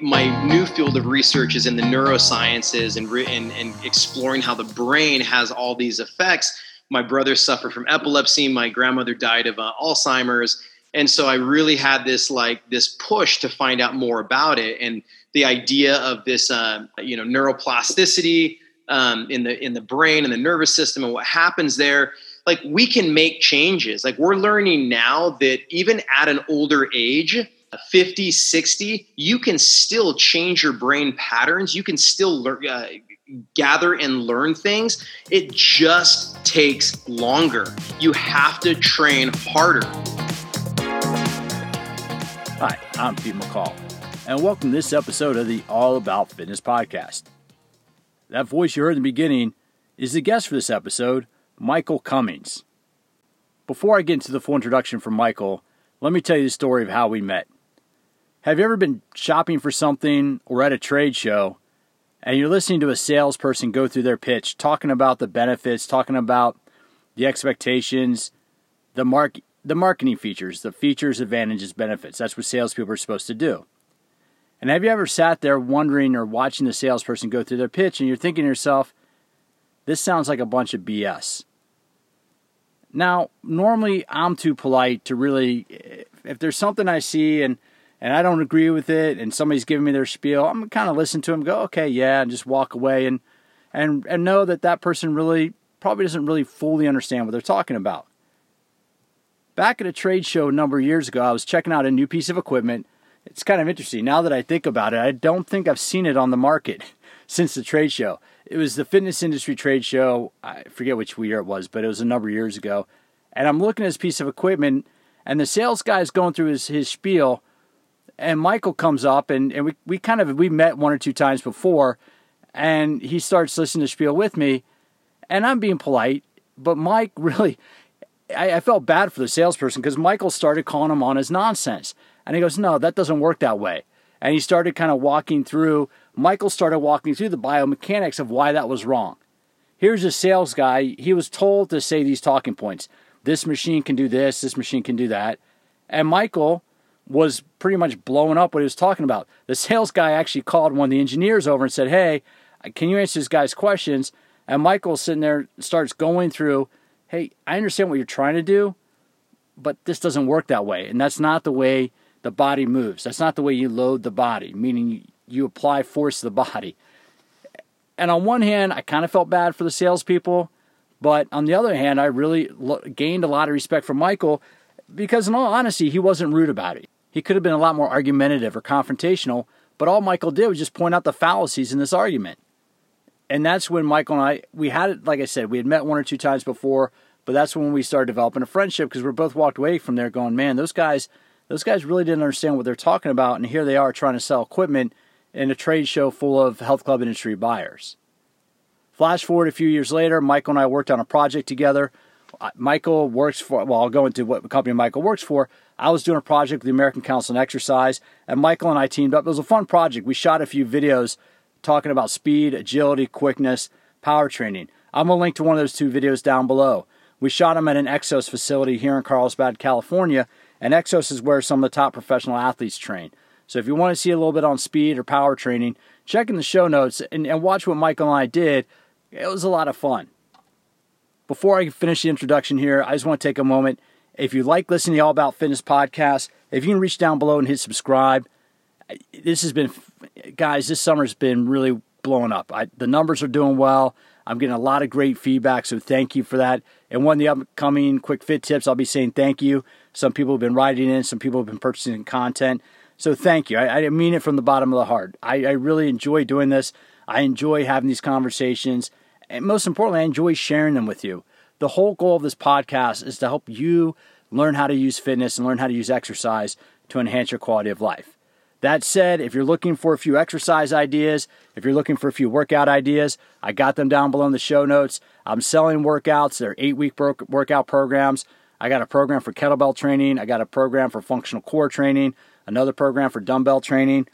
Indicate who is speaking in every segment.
Speaker 1: my new field of research is in the neurosciences and, and, and exploring how the brain has all these effects. My brother suffered from epilepsy. My grandmother died of uh, Alzheimer's. And so I really had this like this push to find out more about it. And the idea of this, uh, you know, neuroplasticity um, in the in the brain and the nervous system and what happens there. Like we can make changes. Like we're learning now that even at an older age, 50, 60, you can still change your brain patterns. You can still learn, uh, gather and learn things. It just takes longer. You have to train harder.
Speaker 2: Hi, I'm Pete McCall, and welcome to this episode of the All About Fitness podcast. That voice you heard in the beginning is the guest for this episode, Michael Cummings. Before I get into the full introduction from Michael, let me tell you the story of how we met. Have you ever been shopping for something or at a trade show and you're listening to a salesperson go through their pitch, talking about the benefits, talking about the expectations, the mark the marketing features, the features, advantages, benefits. That's what salespeople are supposed to do. And have you ever sat there wondering or watching the salesperson go through their pitch and you're thinking to yourself, this sounds like a bunch of BS? Now, normally I'm too polite to really, if there's something I see and and I don't agree with it, and somebody's giving me their spiel, I'm kind of listen to them, go, okay, yeah, and just walk away and and and know that that person really probably doesn't really fully understand what they're talking about. Back at a trade show a number of years ago, I was checking out a new piece of equipment. It's kind of interesting. Now that I think about it, I don't think I've seen it on the market since the trade show. It was the fitness industry trade show. I forget which year it was, but it was a number of years ago. And I'm looking at this piece of equipment, and the sales guy is going through his, his spiel and Michael comes up and, and we, we kind of we met one or two times before and he starts listening to spiel with me and I'm being polite, but Mike really I, I felt bad for the salesperson because Michael started calling him on his nonsense. And he goes, No, that doesn't work that way. And he started kind of walking through Michael started walking through the biomechanics of why that was wrong. Here's a sales guy, he was told to say these talking points. This machine can do this, this machine can do that. And Michael was pretty much blowing up what he was talking about. The sales guy actually called one of the engineers over and said, Hey, can you answer this guy's questions? And Michael's sitting there starts going through, Hey, I understand what you're trying to do, but this doesn't work that way. And that's not the way the body moves. That's not the way you load the body, meaning you, apply force to the body. And on one hand, I kind of felt bad for the salespeople, but on the other hand, I really gained a lot of respect for Michael because, in all honesty, he wasn't rude about it. He could have been a lot more argumentative or confrontational, but all Michael did was just point out the fallacies in this argument. And that's when Michael and I, we had it, like I said, we had met one or two times before, but that's when we started developing a friendship because we're both walked away from there going, man, those guys, those guys really didn't understand what they're talking about. And here they are trying to sell equipment in a trade show full of health club industry buyers. Flash forward a few years later, Michael and I worked on a project together. Michael works for, well, I'll go into what company Michael works for, I was doing a project with the American Council on Exercise, and Michael and I teamed up. It was a fun project. We shot a few videos talking about speed, agility, quickness, power training. I'm going to link to one of those two videos down below. We shot them at an Exos facility here in Carlsbad, California, and Exos is where some of the top professional athletes train. So if you want to see a little bit on speed or power training, check in the show notes and, and watch what Michael and I did. It was a lot of fun. Before I finish the introduction here, I just want to take a moment if you like listening to All About Fitness podcast, if you can reach down below and hit subscribe, this has been, guys, this summer's been really blowing up. I, the numbers are doing well. I'm getting a lot of great feedback, so thank you for that. And one of the upcoming quick fit tips, I'll be saying thank you. Some people have been writing in, some people have been purchasing content. So thank you. I, I mean it from the bottom of the heart. I, I really enjoy doing this. I enjoy having these conversations. And most importantly, I enjoy sharing them with you. The whole goal of this podcast is to help you learn how to use fitness and learn how to use exercise to enhance your quality of life. That said, if you're looking for a few exercise ideas, if you're looking for a few workout ideas, I got them down below in the show notes. I'm selling workouts. They're eight week workout programs. I got a program for kettlebell training. I got a program for functional core training, another program for dumbbell training.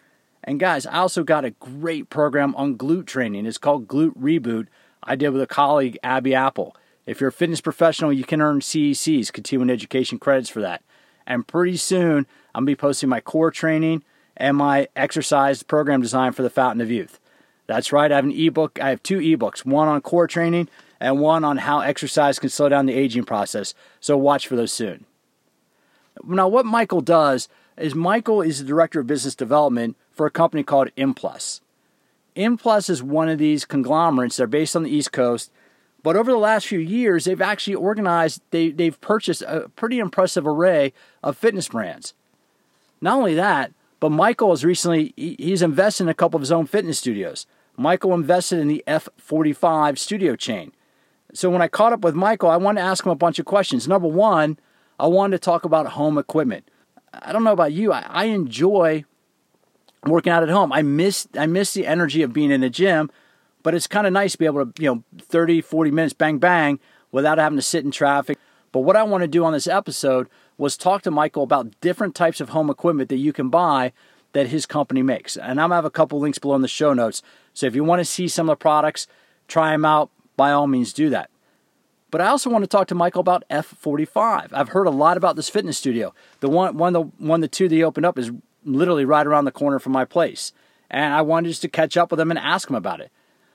Speaker 2: And guys, I also got a great program on glute training. It's called Glute Reboot. I did with a colleague, Abby Apple. If you're a fitness professional, you can earn CECs, continuing education credits for that. And pretty soon, I'm going to be posting my core training and my exercise program design for the Fountain of Youth. That's right, I have an ebook. I have two ebooks, one on core training and one on how exercise can slow down the aging process. So watch for those soon. Now, what Michael does is Michael is the director of business development for a company called Implus. Implus is one of these conglomerates. They're based on the East Coast, but over the last few years, they've actually organized. They they've purchased a pretty impressive array of fitness brands. Not only that, but Michael has recently he's invested in a couple of his own fitness studios. Michael invested in the F45 studio chain. So when I caught up with Michael, I wanted to ask him a bunch of questions. Number one, I wanted to talk about home equipment. I don't know about you. I, I enjoy working out at home. I miss I miss the energy of being in the gym, but it's kind of nice to be able to, you know, 30, 40 minutes bang bang without having to sit in traffic. But what I want to do on this episode was talk to Michael about different types of home equipment that you can buy that his company makes. And I'm gonna have a couple links below in the show notes. So if you want to see some of the products, try them out, by all means do that. But I also want to talk to Michael about F45. I've heard a lot about this fitness studio. The one, one, the one, the two they opened up is literally right around the corner from my place, and I wanted just to catch up with them and ask them about it.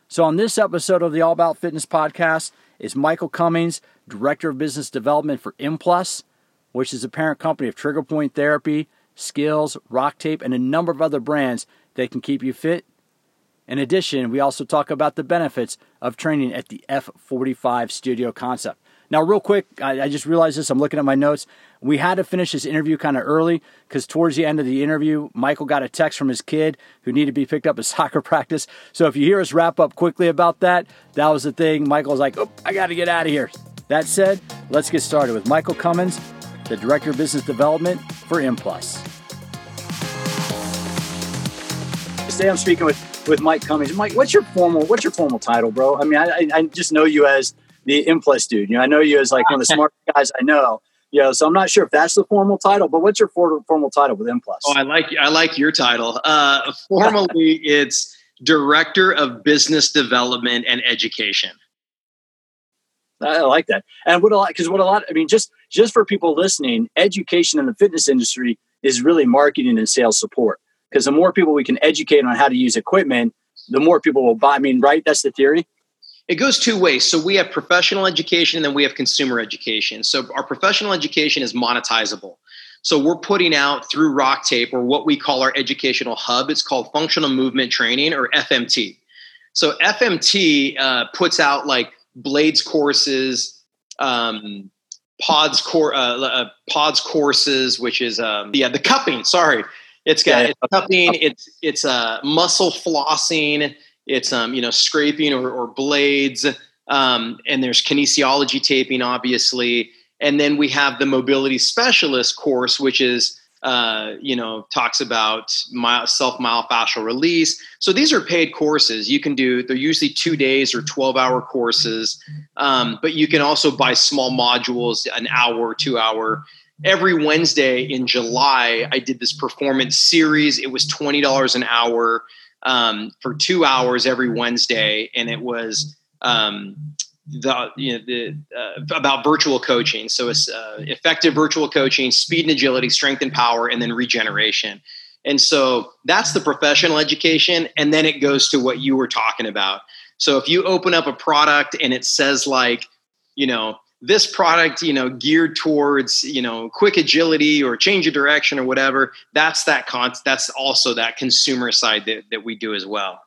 Speaker 2: So on this episode of the All About Fitness podcast is Michael Cummings, director of business development for Implus, which is a parent company of Trigger Point Therapy, SKLZ, Rock Tape, and a number of other brands that can keep you fit in addition, we also talk about the benefits of training at the F45 studio concept. Now, real quick, I, I, just realized this. I'm looking at my notes. We had to finish this interview kind of early because towards the end of the interview, Michael got a text from his kid who needed to be picked up at soccer practice. So if you hear us wrap up quickly about that, that was the thing. Michael's like, oh, I got to get out of here. That said, let's get started with Michael Cummings, the Director of Business Development for Implus. Today I'm speaking with with Mike Cummings. Mike, what's your formal what's your formal title, bro? I mean, I, I just know you as the Implus dude. You know, I know you as like one of the smartest guys I know. You know, so I'm not sure if that's the formal title, but what's your formal title with Implus?
Speaker 1: Oh, I like I like your title. Uh, formally, it's Director of Business Development and Education.
Speaker 2: I like that. And what a lot, because what a lot, I mean, just just for people listening, education in the fitness industry is really marketing and sales support because the more people we can educate on how to use equipment, the more people will buy. I mean, right? That's the theory.
Speaker 1: It goes two ways. So we have professional education and then we have consumer education. So our professional education is monetizable. So we're putting out through Rock Tape or what we call our educational hub. It's called Functional Movement Training or FMT. So FMT uh, puts out like blades courses, um, pods core, uh, uh, pods courses, which is um, yeah the cupping. Sorry, it's got yeah. it's cupping, it's it's uh, muscle flossing, it's um, you know scraping or, or blades, um, and there's kinesiology taping, obviously, and then we have the mobility specialist course, which is uh, you know talks about self myofascial release. So these are paid courses. You can do. They're usually two days or twelve hour courses, um, but you can also buy small modules, an hour, two hour every Wednesday in July, I did this performance series. It was twenty dollars an hour um, for two hours every Wednesday, and it was um, the you know the uh, about virtual coaching. So it's uh, effective virtual coaching, speed and agility, strength and power, and then regeneration. And so that's the professional education, and then it goes to what you were talking about. So if you open up a product and it says like, you know, this product you know geared towards you know quick agility or change of direction or whatever that's that con that's also that consumer side that, that we do as well.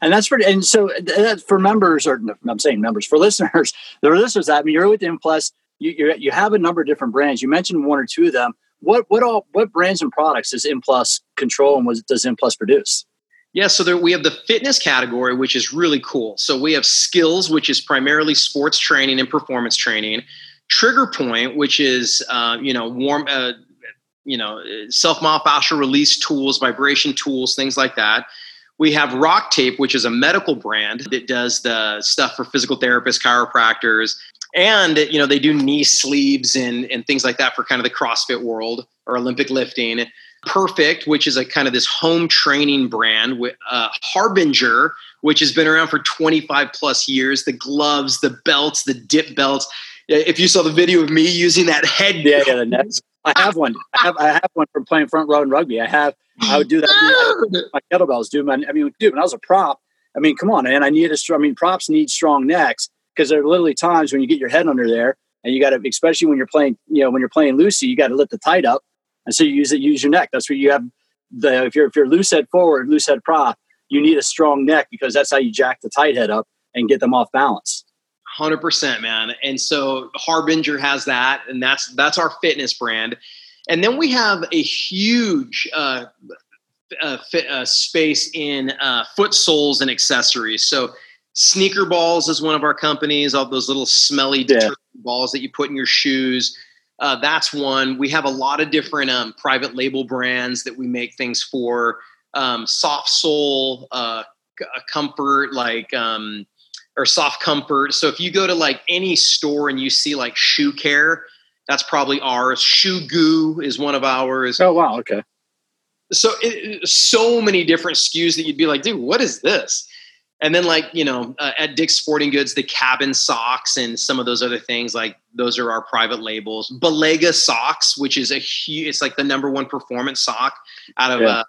Speaker 2: And that's pretty and so that for members or i'm saying members for listeners the listeners i mean you're with Implus you, you you have a number of different brands. You mentioned one or two of them. What what all what brands and products does Implus control and what does Implus produce
Speaker 1: yeah, so there, we have the fitness category, which is really cool. So we have SKLZ, which is primarily sports training and performance training. Trigger point, which is uh, you know warm, uh, you know self myofascial release tools, vibration tools, things like that. We have Rock Tape, which is a medical brand that does the stuff for physical therapists, chiropractors, and you know they do knee sleeves and and things like that for kind of the CrossFit world or Olympic lifting. Perfect, which is a kind of this home training brand, with uh, Harbinger, which has been around for 25 plus years. The gloves, the belts, the dip belts. If you saw the video of me using that head,
Speaker 2: yeah, yeah, the I have one. I have I have one from playing front row in rugby. I have. I would do that. my kettlebells, dude. I mean, dude, when I was a prop, I mean, come on, man. I need a strong. I mean, props need strong necks because there are literally times when you get your head under there and you got to, especially when you're playing, you know, when you're playing loosey, you got to lift the tight up, and so you use it. Use your neck. That's where you have the if you're if you're loose head forward, loose head prop, you need a strong neck because that's how you jack the tight head up and get them off balance.
Speaker 1: Hundred percent, man. And so Harbinger has that, and that's that's our fitness brand. And then we have a huge uh, uh, fit, uh, space in uh, foot soles and accessories. So Sneaker Balls is one of our companies. All those little smelly yeah. balls that you put in your shoes. Uh, that's one. We have a lot of different um, private label brands that we make things for. Um, Sof Sole, uh, comfort, like um, or soft comfort. So if you go to like any store and you see like shoe care, that's probably ours. Shoe goo is one of ours.
Speaker 2: Oh wow, okay.
Speaker 1: So it, so many different SKUs that you'd be like, dude, what is this? And then like you know uh, at Dick's Sporting Goods, the cabin socks and some of those other things like those are our private labels. Balega socks, which is a huge, it's like the number one performance sock out of yeah. uh,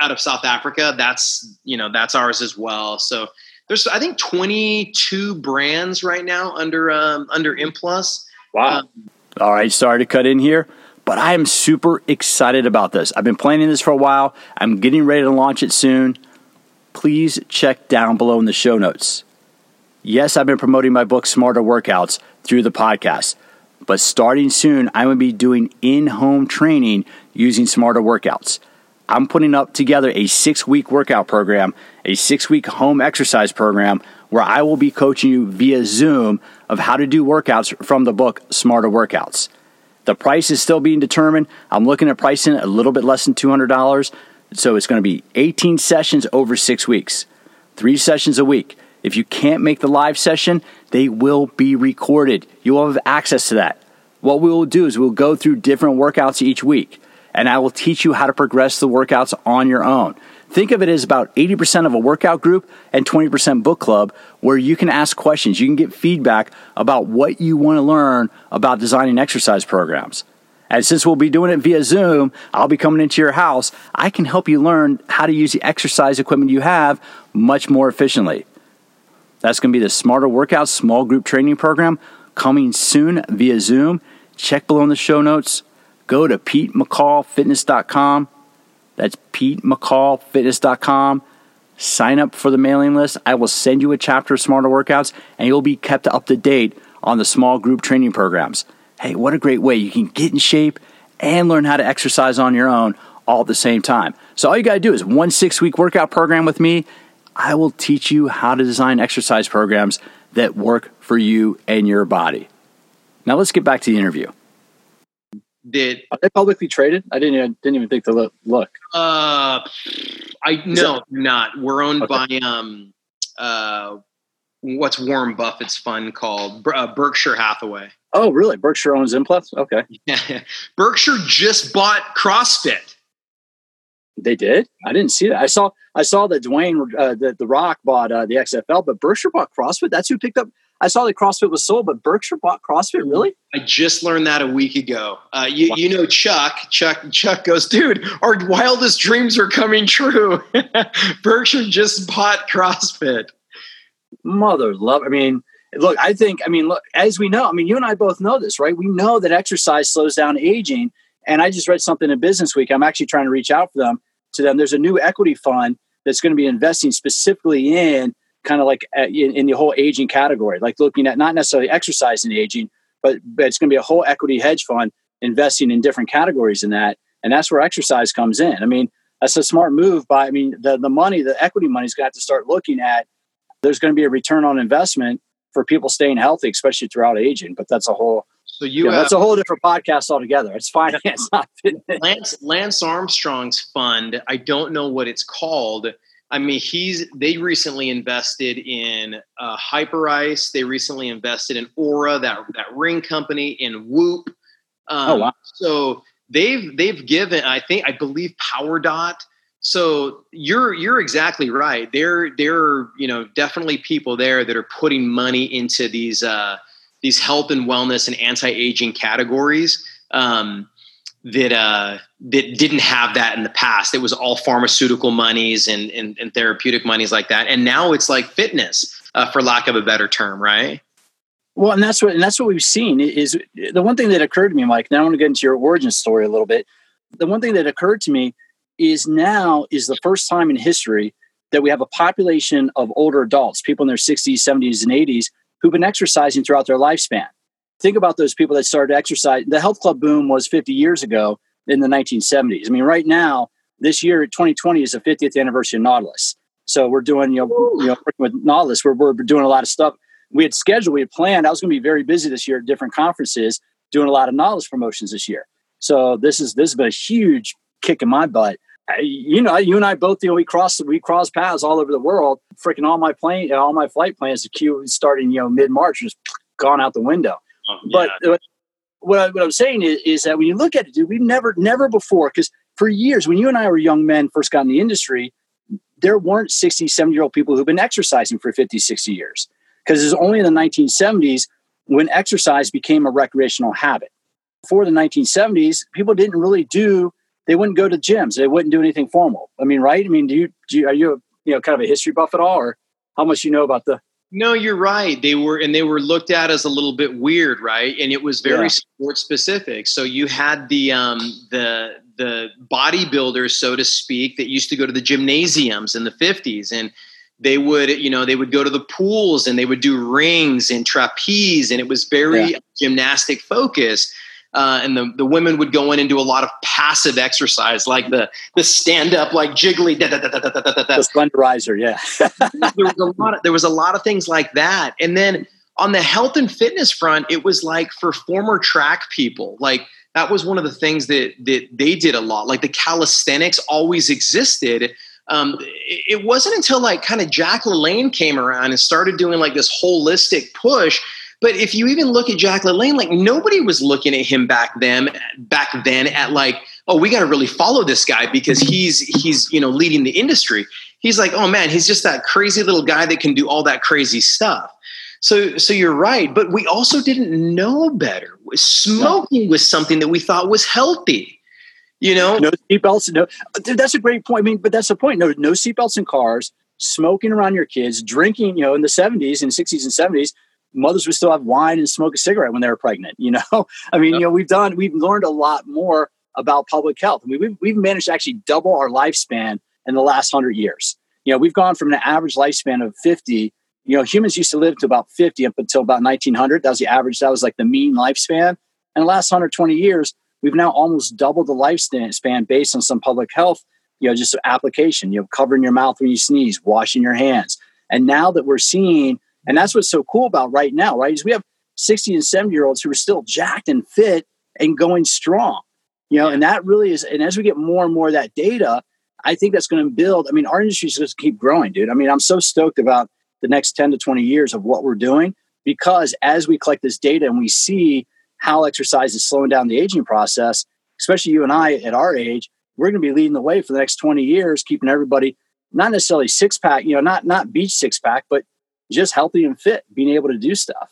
Speaker 1: out of South Africa. That's you know that's ours as well. So there's I think 22 brands right now under um, under Implus.
Speaker 2: Wow. Um, All right, sorry to cut in here, but I am super excited about this. I've been planning this for a while. I'm getting ready to launch it soon. Please check down below in the show notes. Yes, I've been promoting my book Smarter Workouts through the podcast, but starting soon, I'm going to be doing in-home training using Smarter Workouts. I'm putting up together a six week workout program, a six week home exercise program where I will be coaching you via Zoom of how to do workouts from the book Smarter Workouts. The price is still being determined. I'm looking at pricing a little bit less than $200. So it's going to be 18 sessions over six weeks, three sessions a week. If you can't make the live session, they will be recorded. You will have access to that. What we will do is we'll go through different workouts each week and I will teach you how to progress the workouts on your own. Think of it as about 80% of a workout group and 20% book club where you can ask questions. You can get feedback about what you want to learn about designing exercise programs. And since we'll be doing it via Zoom, I'll be coming into your house. I can help you learn how to use the exercise equipment you have much more efficiently. That's going to be the Smarter Workouts Small Group Training Program coming soon via Zoom. Check below in the show notes go to PeteMcCallFitness.com. That's PeteMcCallFitness.com. Sign up for the mailing list. I will send you a chapter of Smarter Workouts, and you'll be kept up to date on the small group training programs. Hey, what a great way you can get in shape and learn how to exercise on your own all at the same time. So all you got to do is one six week workout program with me. I will teach you how to design exercise programs that work for you and your body. Now let's get back to the interview
Speaker 1: Did
Speaker 2: are they publicly traded? I didn't even, didn't even think to look. look.
Speaker 1: Uh, I no, not. We're owned okay. by um, uh, what's Warren Buffett's fund called uh, Berkshire Hathaway.
Speaker 2: Oh, really? Berkshire owns Implus? Okay.
Speaker 1: Yeah, Berkshire just bought CrossFit.
Speaker 2: They did. I didn't see that. I saw. I saw that Dwayne, uh, that The Rock bought uh, the XFL, but Berkshire bought CrossFit. That's who picked up. I saw that CrossFit was sold, but Berkshire bought CrossFit. Really?
Speaker 1: I just learned that a week ago. Uh, you, wow. you know, Chuck. Chuck. Chuck goes, dude. Our wildest dreams are coming true. Berkshire just bought CrossFit.
Speaker 2: Mother love. I mean, look. I think. I mean, look. As we know, I mean, you and I both know this, right? We know that exercise slows down aging. And I just read something in Business Week. I'm actually trying to reach out for them to them. There's a new equity fund that's going to be investing specifically in kind of like uh, in, the whole aging category, like looking at not necessarily exercise and aging, but, but it's going to be a whole equity hedge fund investing in different categories in that. And that's where exercise comes in. I mean, that's a smart move by, I mean, the, the money, the equity money is going to have to start looking at, there's going to be a return on investment for people staying healthy, especially throughout aging. But that's a whole, so you, you know, have, that's a whole different podcast altogether. It's finance, not fitness.
Speaker 1: Lance, Lance Armstrong's fund, I don't know what it's called I mean, he's they recently invested in uh, Hyperice. They recently invested in Oura, that that ring company, in Whoop. Um, oh wow! So they've they've given. I think I believe PowerDot. So you're you're exactly right. There there are you know definitely people there that are putting money into these uh, these health and wellness and anti aging categories. Um, that uh, that didn't have that in the past. It was all pharmaceutical monies and, and, and therapeutic monies like that, and now it's like fitness, uh, for lack of a better term, right?
Speaker 2: Well, and that's what and that's what we've seen is the one thing that occurred to me, Mike. Now I want to get into your origin story a little bit. The one thing that occurred to me is now is the first time in history that we have a population of older adults, people in their 60s, 70s, and 80s, who've been exercising throughout their lifespan. Think about those people that started exercise. The health club boom was 50 years ago in the 1970s. I mean, right now, this year, 2020 is the 50th anniversary of Nautilus. So we're doing, you know, you know working with Nautilus, we're, we're doing a lot of stuff. We had scheduled, we had planned. I was going to be very busy this year at different conferences, doing a lot of Nautilus promotions this year. So this is this has been a huge kick in my butt. You know, you and I both, you know, we cross we cross paths all over the world. Freaking all my plane, all my flight plans to queue starting, you know, mid March, just gone out the window. Oh, yeah. But uh, what, I, what I'm saying is, is that when you look at it, dude, we've never, never before, because for years, when you and I were young men, first got in the industry, there weren't 60, 70 year old people who've been exercising for 50, 60 years. Because it was only in the 1970s when exercise became a recreational habit. Before the 1970s, people didn't really do, they wouldn't go to gyms. They wouldn't do anything formal. I mean, right? I mean, do you, do you are you, you know, kind of a history buff at all or how much you know about the
Speaker 1: no, you're right. They were, and they were looked at as a little bit weird, right? And it was very yeah. sport specific. So you had the um, the the bodybuilders, so to speak, that used to go to the gymnasiums in the '50s, and they would, you know, they would go to the pools and they would do rings and trapeze, and it was very yeah. gymnastic focused. Uh, and the, the women would go in and do a lot of passive exercise, like the the stand up, like jiggly, da, da, da, da, da, da, da.
Speaker 2: the slenderizer. Yeah,
Speaker 1: there was a lot. Of, there was a lot of things like that. And then on the health and fitness front, it was like for former track people, like that was one of the things that that they did a lot. Like the calisthenics always existed. Um, it, it wasn't until like kind of Jack LaLanne came around and started doing like this holistic push but if you even look at Jack LaLanne, like nobody was looking at him back then, back then at like, oh, we got to really follow this guy because he's he's you know leading the industry. He's like, oh man, he's just that crazy little guy that can do all that crazy stuff. So so you're right, but we also didn't know better. Smoking was something that we thought was healthy. You know,
Speaker 2: no seatbelts. No, that's a great point. I mean, but that's the point. No, no seatbelts in cars. Smoking around your kids, drinking. You know, in the '70s and '60s and '70s, mothers would still have wine and smoke a cigarette when they were pregnant. You know, I mean, yep. you know, we've done, we've learned a lot more about public health. I mean, we've, we've managed to actually double our lifespan in the last hundred years. You know, we've gone from an average lifespan of 50. You know, humans used to live to about 50 up until about 1900. That was the average. That was like the mean lifespan. And the last 120 years, we've now almost doubled the lifespan based on some public health, you know, just application, you know, covering your mouth when you sneeze, washing your hands. And now that we're seeing and that's what's so cool about right now, right? Is we have 60 and 70 year olds who are still jacked and fit and going strong. You know, and that really is, and as we get more and more of that data, I think that's going to build. I mean, our industry is going to keep growing, dude. I mean, I'm so stoked about the next 10 to 20 years of what we're doing because as we collect this data and we see how exercise is slowing down the aging process, especially you and I at our age, we're going to be leading the way for the next 20 years, keeping everybody not necessarily six pack, you know, not not beach six pack, but just healthy and fit, being able to do stuff.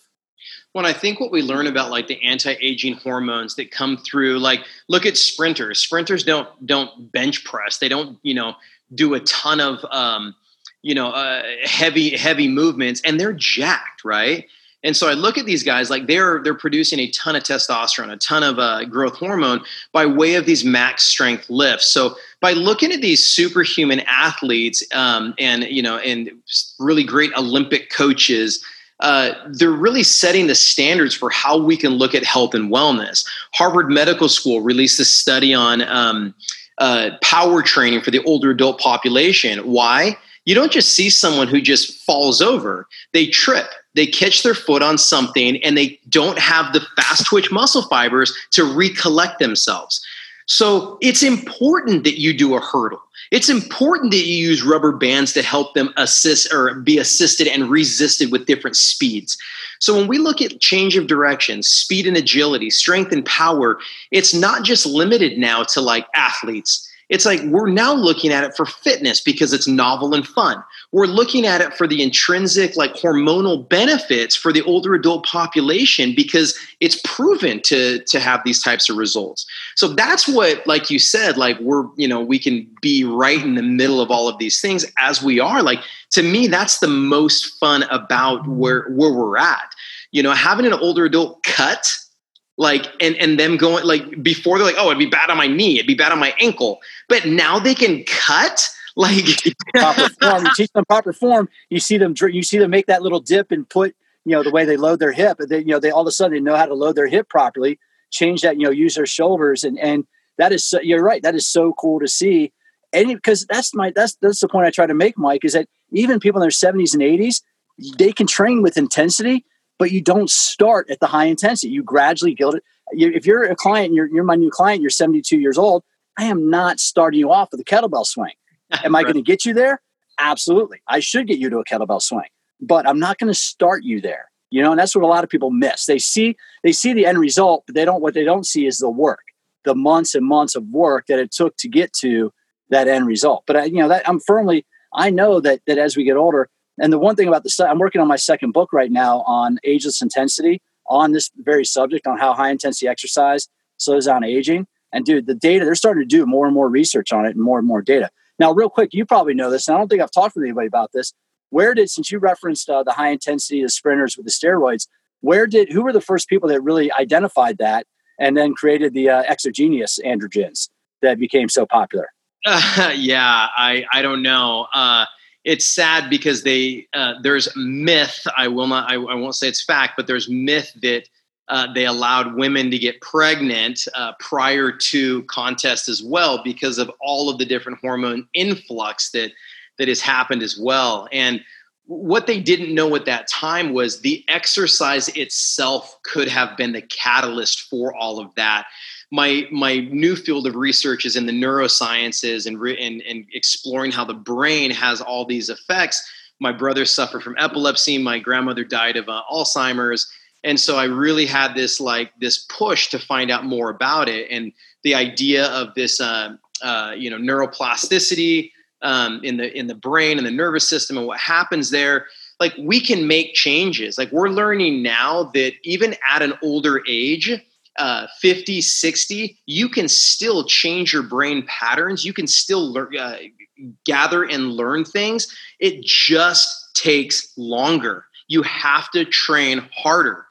Speaker 1: Well, I think what we learn about like the anti-aging hormones that come through, like look at sprinters. Sprinters don't don't bench press. They don't, you know, do a ton of um, you know, uh, heavy heavy movements, and they're jacked, right? And so I look at these guys like they're they're producing a ton of testosterone, a ton of uh, growth hormone by way of these max strength lifts. So by looking at these superhuman athletes um, and you know and really great Olympic coaches. Uh, they're really setting the standards for how we can look at health and wellness. Harvard Medical School released a study on um, uh, power training for the older adult population. Why? You don't just see someone who just falls over; they trip they catch their foot on something and they don't have the fast twitch muscle fibers to recollect themselves. So it's important that you do a hurdle. It's important that you use rubber bands to help them assist or be assisted and resisted with different speeds. So when we look at change of direction, speed and agility, strength and power, it's not just limited now to like athletes. It's like we're now looking at it for fitness because it's novel and fun. We're looking at it for the intrinsic, like hormonal benefits for the older adult population because it's proven to to have these types of results. So that's what, like you said, like we're you know we can be right in the middle of all of these things as we are. Like to me, that's the most fun about where where we're at. You know, having an older adult cut like and and them going like before they're like oh it'd be bad on my knee it'd be bad on my ankle. But now they can cut? Like
Speaker 2: proper form. You teach them proper form you see them you see them make that little dip and put you know the way they load their hip and then you know they all of a sudden they know how to load their hip properly change that you know use their shoulders and and that is so, you're right that is so cool to see. And because that's my that's that's the point i try to make mike is that even people in their 70s and 80s they can train with intensity but you don't start at the high intensity. You gradually build it. If you're a client, you're, you're my new client, you're 72 years old, I am not starting you off with a kettlebell swing. Am I going to get you there? Absolutely. I should get you to a kettlebell swing, but I'm not going to start you there. You know, and that's what a lot of people miss. They see they see the end result, but they don't what they don't see is the work, the months and months of work that it took to get to that end result. But I, you know, that I'm firmly I know that that as we get older, and the one thing about the I'm working on my second book right now on ageless intensity on this very subject on how high intensity exercise slows down aging. And dude, the data they're starting to do more and more research on it and more and more data. Now, real quick, you probably know this, and I don't think I've talked with anybody about this. Where did, since you referenced uh, the high intensity, the sprinters with the steroids, where did who were the first people that really identified that and then created the uh, exogenous androgens that became so popular?
Speaker 1: Uh, yeah, I I don't know. Uh, it's sad because they uh, there's myth. I will not. I, I, won't say it's fact, but there's myth that uh, they allowed women to get pregnant uh, prior to contest as well because of all of the different hormone influx that that has happened as well. And what they didn't know at that time was the exercise itself could have been the catalyst for all of that my my new field of research is in the neurosciences and and, and exploring how the brain has all these effects. My brother suffered from epilepsy. My grandmother died of uh, Alzheimer's, and so I really had this like this push to find out more about it and the idea of this uh, uh, you know neuroplasticity um, in the in the brain and the nervous system and what happens there like we can make changes like we're learning now that even at an older age uh, 50, 60, you can still change your brain patterns. You can still learn, uh, gather and learn things. It just takes longer. You have to train harder.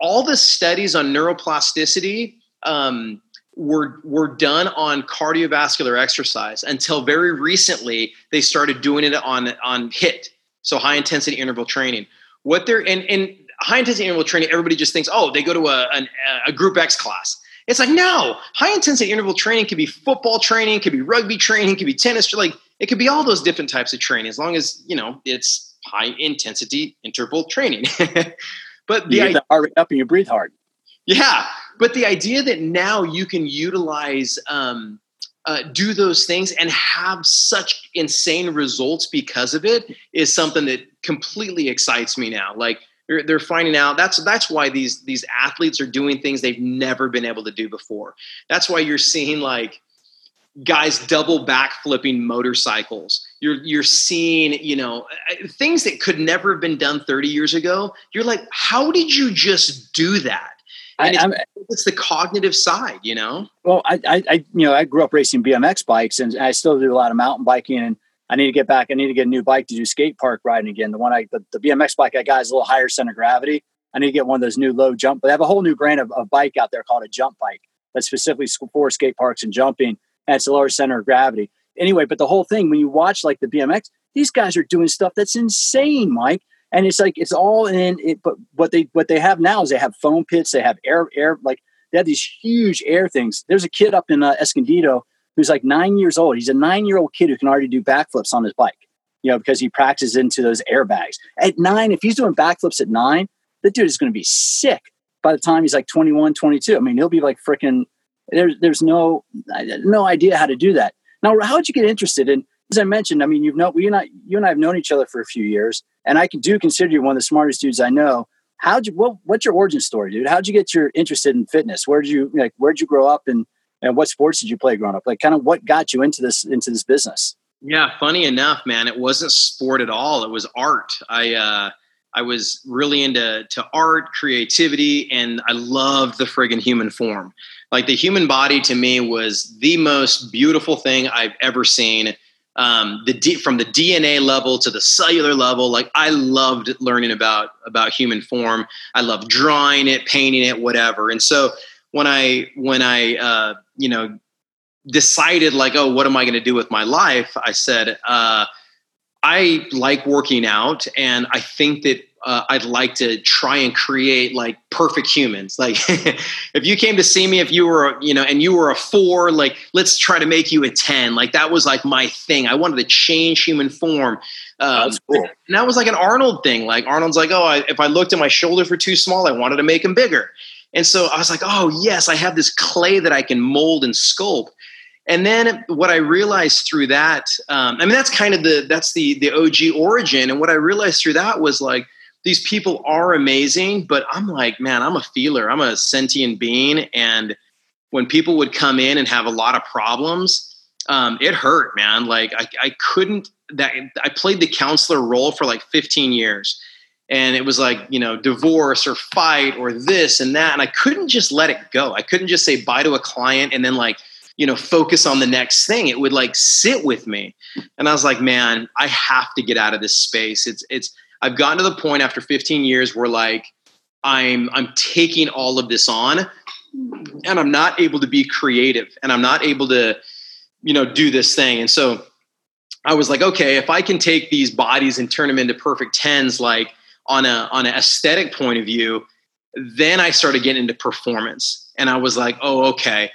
Speaker 1: All the studies on neuroplasticity um, were were done on cardiovascular exercise until very recently they started doing it on on HIIT, so high intensity interval training. What they're and and high intensity interval training, everybody just thinks, oh, they go to a, a, a group X class. It's like, no, high intensity interval training could be football training, could be rugby training, could be tennis, like it could be all those different types of training as long as, you know, it's high intensity interval training.
Speaker 2: but the you get the heart rate up and you breathe hard.
Speaker 1: Yeah. But the idea that now you can utilize, um, uh, do those things and have such insane results because of it is something that completely excites me now. Like they're, they're finding out that's that's why these these athletes are doing things they've never been able to do before. That's why you're seeing like guys double back flipping motorcycles. You're you're seeing, you know, uh, uh, things that could never have been done 30 years ago. You're like, how did you just do that? And I, it's, it's, the cognitive side, you know.
Speaker 2: Well, I, I, you know, I grew up racing BMX bikes, and I still do a lot of mountain biking, and I need to get back. I need to get a new bike to do skate park riding again. The one I, the, the BMX bike I got is a little higher center gravity. I need to get one of those new low jump. But they have a whole new brand of, of bike out there called a jump bike that's specifically for skate parks and jumping. And it's a lower center of gravity. Anyway, but the whole thing, when you watch like the BMX, these guys are doing stuff that's insane, Mike. And it's like it's all in it. But what they what they have now is they have foam pits. They have air air like they have these huge air things. There's a kid up in uh, Escondido who's like nine years old. He's a nine year old kid who can already do backflips on his bike, you know, because he practices into those airbags. At nine, if he's doing backflips at nine, the dude is going to be sick by the time he's like 21, 22. I mean, he'll be like freaking, there's, there's no, no idea how to do that. Now, how did you get interested in, as I mentioned, I mean, you've known, I, you and I have known each other for a few years, and I do consider you one of the smartest dudes I know. How'd you, what, what's your origin story, dude? How'd you get your interested in fitness? Where'd you, like, where'd you grow up and, And what sports did you play growing up? Like, kind of what got you into this into this business?
Speaker 1: Yeah, funny enough, man, it wasn't sport at all. It was art. I uh, I was really into to art, creativity, and I loved the friggin' human form. Like the human body to me was the most beautiful thing I've ever seen. Um, the D, from the DNA level to the cellular level, like I loved learning about about human form. I loved drawing it, painting it, whatever. And so when I when I uh, you know decided like, oh, what am I going to do with my life? I said, uh, I like working out, and I think that uh, I'd like to try and create like perfect humans. Like, if you came to see me, if you were, you know, and you were a four, like, let's try to make you a 10. Like, that was like my thing. I wanted to change human form. Um, That's cool. And that was like an Arnold thing. Like, Arnold's like, oh, I, if I looked at my shoulders were too small, I wanted to make them bigger. And so I was like, oh, yes, I have this clay that I can mold and sculpt and then what I realized through that, um, I mean, that's kind of the that's the the OG origin. And what I realized through that was like these people are amazing, but I'm like, man, I'm a feeler. I'm a sentient being, and when people would come in and have a lot of problems, um, it hurt, man. Like I, I couldn't. That I played the counselor role for like 15 years, and it was like you know divorce or fight or this and that, and I couldn't just let it go. I couldn't just say bye to a client and then like you know focus on the next thing. It would like sit with me. And i was like man i have to get out of this space. It's it's i've gotten to the point after 15 years where like i'm i'm taking all of this on and i'm not able to be creative and i'm not able to you know do this thing. And so i was like okay if i can take these bodies and turn them into perfect tens like on a on an aesthetic point of view then i started getting into performance. And i was like oh okay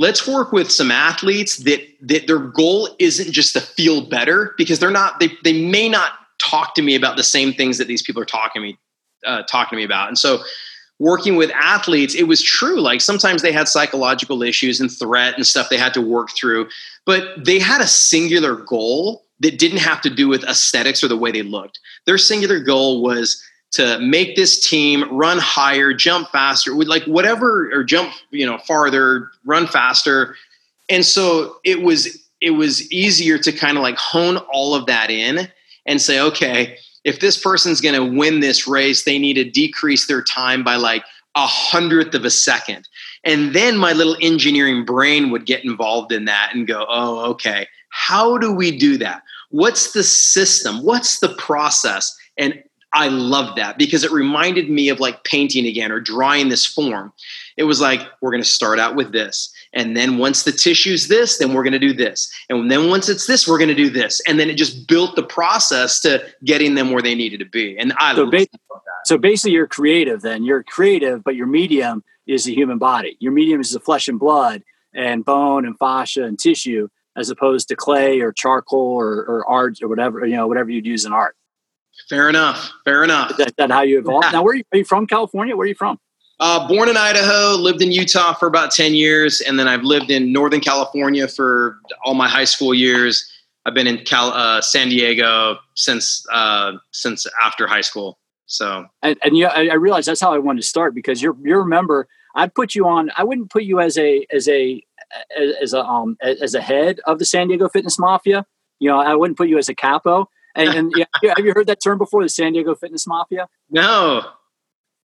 Speaker 1: let's work with some athletes that that their goal isn't just to feel better because they're not they, they may not talk to me about the same things that these people are talking me uh, talking to me about. And so working with athletes it was true. Like sometimes they had psychological issues and threat and stuff they had to work through but they had a singular goal that didn't have to do with aesthetics or the way they looked their singular goal was to make this team run higher, jump faster, with like whatever or jump, you know, farther, run faster. And so it was it was easier to kind of like hone all of that in and say, okay, if this person's going to win this race, they need to decrease their time by like a hundredth of a second. And then my little engineering brain would get involved in that and go, oh, okay, how do we do that? What's the system? What's the process? And I love that because it reminded me of like painting again or drawing this form. It was like, we're going to start out with this. And then once the tissue's this, then we're going to do this. And then once it's this, we're going to do this. And then it just built the process to getting them where they needed to be. And I
Speaker 2: so, ba- so basically, you're creative then. You're creative, but your medium is the human body. Your medium is the flesh and blood and bone and fascia and tissue as opposed to clay or charcoal or, or art or whatever, you know, whatever you'd use in art.
Speaker 1: Fair enough. Fair enough. Is
Speaker 2: that, that how you evolved? Yeah. Now, where are you, are you, from? California? Where are you from?
Speaker 1: Uh, born in Idaho, lived in Utah for about 10 years, and then I've lived in Northern California for all my high school years. I've been in Cal, uh, San Diego since uh, since after high school. So,
Speaker 2: and, and yeah, I, I realize that's how I wanted to start because you're you're a member. I'd put you on. I wouldn't put you as a as a as a um as a head of the San Diego Fitness Mafia. You know, I wouldn't put you as a capo. And, and yeah, have you heard that term before, the San Diego Fitness Mafia?
Speaker 1: No.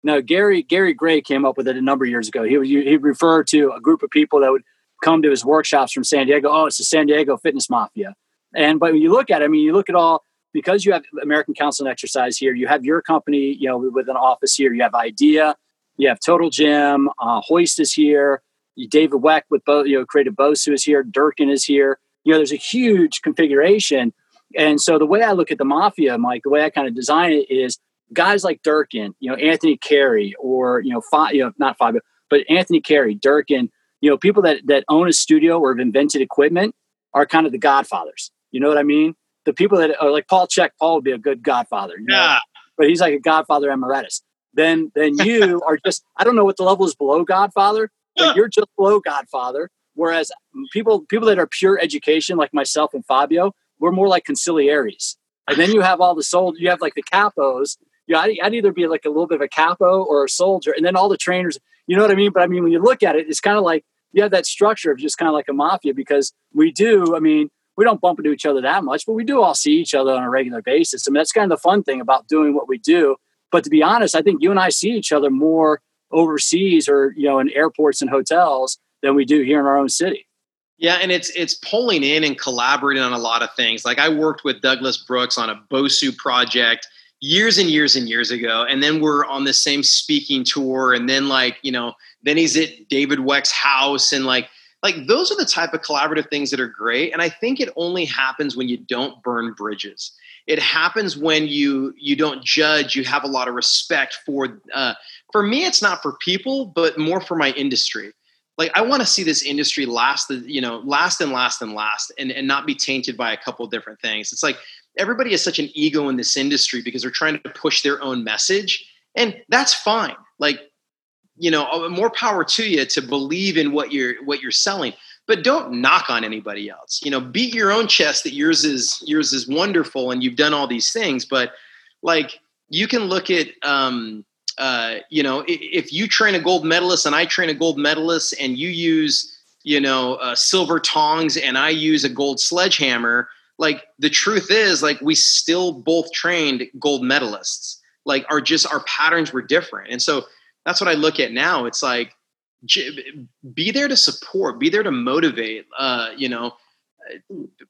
Speaker 2: No, Gary Gary Gray came up with it a number of years ago. He he referred to a group of people that would come to his workshops from San Diego. Oh, it's the San Diego Fitness Mafia. And but when you look at it, I mean, you look at all because you have American Council on Exercise here. You have your company, you know, with an office here. You have Idea. You have Total Gym. Uh, Hoist is here. You, David Weck with both, you know, created Bosu is here. Durkin is here. You know, there's a huge configuration and so the way I look at the mafia, Mike, the way I kind of design it is guys like Durkin, you know, Anthony Carey, or you know, Fi- you know, not Fabio, but Anthony Carey, Durkin, you know, people that that own a studio or have invented equipment are kind of the godfathers. You know what I mean? The people that are like Paul Chek, Paul would be a good godfather. yeah. Know? But he's like a godfather emeritus. Then then you are just I don't know what the level is below godfather, you're just low godfather. Whereas people people that are pure education like myself and Fabio, we're more like conciliaries. And then you have all the soldiers, you have like the capos. You know, I'd, I'd, either be like a little bit of a capo or a soldier. And then all the trainers, you know what I mean? But I mean, when you look at it, it's kind of like you have that structure of just kind of like a mafia because we do. I mean, we don't bump into each other that much, but we do all see each other on a regular basis. I mean, that's kind of the fun thing about doing what we do. But to be honest, I think you and I see each other more overseas or you know in airports and hotels than we do here in our own city.
Speaker 1: Yeah, and it's it's pulling in and collaborating on a lot of things. Like I worked with Douglas Brooks on a Bosu project years and years and years ago, and then we're on the same speaking tour, and then like you know, then he's at David Weck's house, and like like those are the type of collaborative things that are great. And I think it only happens when you don't burn bridges. It happens when you you don't judge. You have a lot of respect for. Uh, for me, it's not for people, but more for my industry like I want to see this industry last, you know, last and last and last, and and not be tainted by a couple different things. It's like everybody has such an ego in this industry because they're trying to push their own message, and that's fine. Like, you know, uh, more power to you to believe in what you're what you're selling, but don't knock on anybody else. You know, beat your own chest that yours is yours is wonderful and you've done all these things, but like you can look at um, uh, you know, if you train a gold medalist and I train a gold medalist and you use, you know, uh, silver tongs and I use a gold sledgehammer, like the truth is, like we still both trained gold medalists. Like our just our patterns were different, and so that's what I look at now. It's like be there to support, be there to motivate. Uh, you know,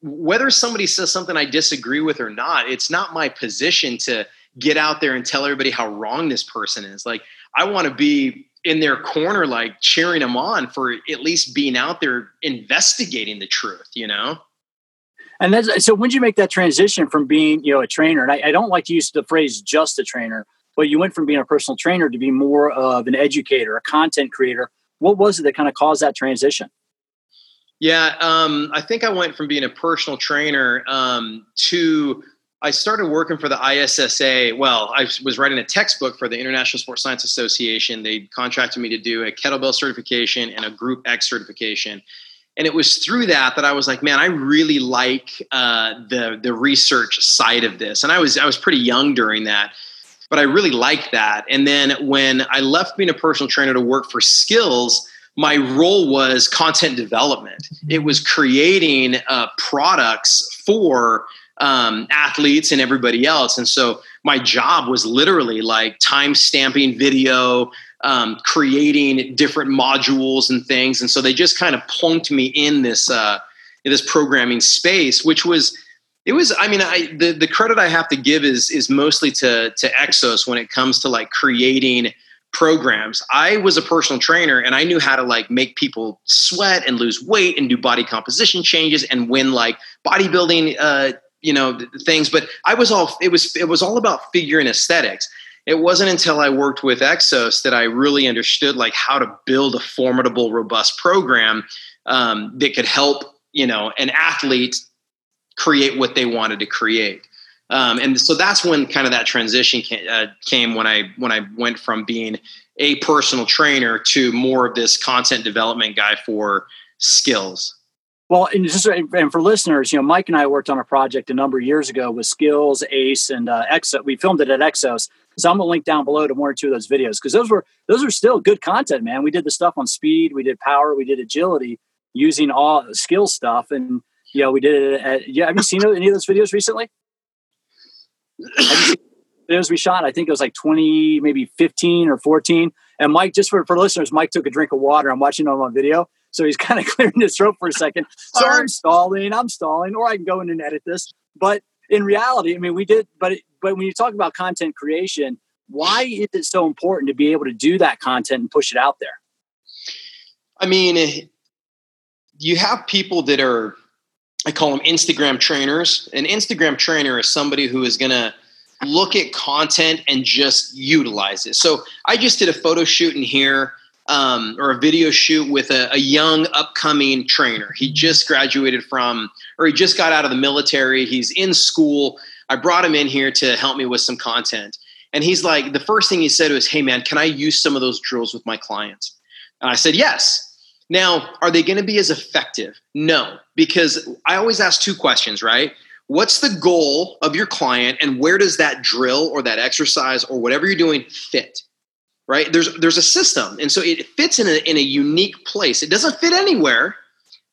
Speaker 1: whether somebody says something I disagree with or not, it's not my position to get out there and tell everybody how wrong this person is. Like I want to be in their corner, like cheering them on for at least being out there investigating the truth, you know?
Speaker 2: And that's so when did you make that transition from being, you know, a trainer? And I, I don't like to use the phrase just a trainer, but you went from being a personal trainer to be more of an educator, a content creator. What was it that kind of caused that transition?
Speaker 1: Yeah, um, I think I went from being a personal trainer um, to I started working for the ISSA. Well, I was writing a textbook for the International Sports Science Association. They contracted me to do a kettlebell certification and a Group X certification. And it was through that that I was like, man, I really like uh, the the research side of this. And I was I was pretty young during that, but I really liked that. And then when I left being a personal trainer to work for SKLZ, my role was content development. It was creating uh, products for um, athletes and everybody else. And so my job was literally like time stamping video, um, creating different modules and things. And so they just kind of plunked me in this uh, in this programming space, which was it was. I mean, I the the credit I have to give is is mostly to to Exos when it comes to like creating programs. I was a personal trainer and I knew how to like make people sweat and lose weight and do body composition changes and win like bodybuilding uh, you know things but i was all it was it was all about figure and aesthetics it wasn't until i worked with exos that i really understood like how to build a formidable robust program um, that could help you know an athlete create what they wanted to create um, and so that's when kind of that transition came, uh, came when i when i went from being a personal trainer to more of this content development guy for SKLZ
Speaker 2: well, and just and for listeners, you know, Mike and I worked on a project a number of years ago with SKLZ, Ace, and uh, Exo. We filmed it at Exos, so I'm gonna link down below to one or two of those videos because those were those are still good content, man. We did the stuff on speed, we did power, we did agility using all skill stuff, and know, we did it. At, yeah, have you seen any of those videos recently? videos we shot? I think it was like 20, maybe 15 or 14. And Mike, just for, for listeners, Mike took a drink of water. I'm watching him on video. So he's kind of clearing his throat for a second. So I'm stalling, I'm stalling, or I can go in and edit this. But in reality, I mean, we did, but but when you talk about content creation, why is it so important to be able to do that content and push it out there?
Speaker 1: I mean, you have people that are, I call them Instagram trainers. An Instagram trainer is somebody who is going to look at content and just utilize it. So I just did a photo shoot in here um, or a video shoot with a, a, young upcoming trainer. He just graduated from, or he just got out of the military. He's in school. I brought him in here to help me with some content. And he's like, the first thing he said was, Hey, man, can I use some of those drills with my clients? And I said, Yes. Now, are they going to be as effective? No, because I always ask two questions, right? What's the goal of your client, and where does that drill or that exercise or whatever you're doing fit? right? There's there's a system, and so it fits in a in a unique place. It doesn't fit anywhere.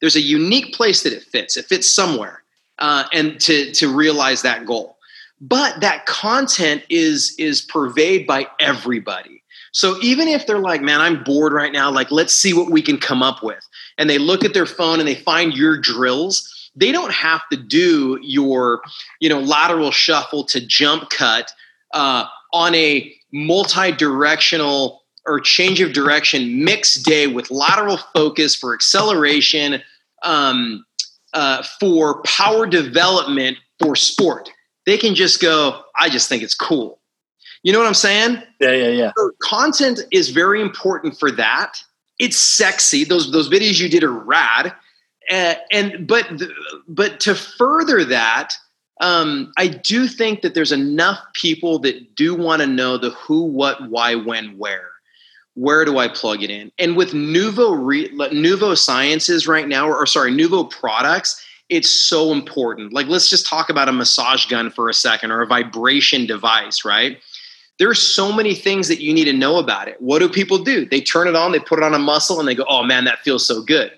Speaker 1: There's a unique place that it fits. It fits somewhere, uh, and to to realize that goal. But that content is is pervaded by everybody. So even if they're like, man, I'm bored right now, like let's see what we can come up with, and they look at their phone and they find your drills they don't have to do your you know lateral shuffle to jump cut uh, on a multi-directional or change of direction mixed day with lateral focus for acceleration um, uh, for power development for sport. They can just go i just think it's cool you know what i'm saying
Speaker 2: yeah yeah yeah
Speaker 1: so content is very important for that it's sexy those those videos you did are rad uh, and but but to further that um, I do think that there's enough people that do want to know the who, what, why, when, where. Where do I plug it in? And with Nuvo Re, Nuvo Sciences right now, or, or sorry, Nuvo products, it's so important. Like, let's just talk about a massage gun for a second or a vibration device, right? There's so many things that you need to know about it. What do people do? They turn it on, they put it on a muscle, and they go, "Oh man, that feels so good."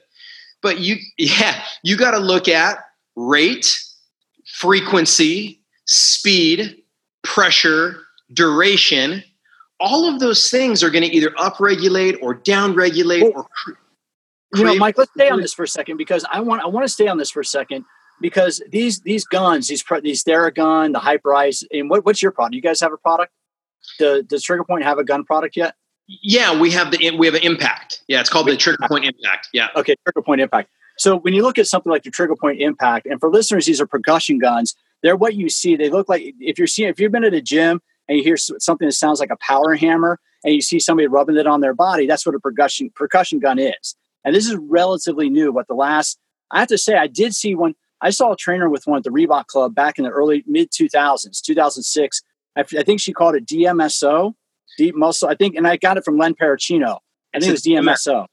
Speaker 1: But you, yeah, you got to look at rate, frequency, speed, pressure, duration. All of those things are going to either upregulate or downregulate
Speaker 2: well, or. You know, Mike, let's stay on this for a second because I want I want to stay on this for a second because these these guns, these these Theragun, the Hyperice, and what, what's your product? You guys have a product? The, does Trigger Point have a gun product yet?
Speaker 1: Yeah, we have the we have an impact. Yeah, it's called the Trigger Point Impact. Yeah.
Speaker 2: Okay, Trigger Point Impact. So when you look at something like the trigger point impact, and for listeners, these are percussion guns. They're what you see. They look like if you're seeing if you've been at a gym and you hear something that sounds like a power hammer, and you see somebody rubbing it on their body, that's what a percussion percussion gun is. And this is relatively new. But the last, I have to say, I did see one. I saw a trainer with one at the Reebok Club back in the early mid 2000s, 2006. I, I think she called it DMSO, deep muscle. I think, and I got it from Len Parachino. I think it was DMSO.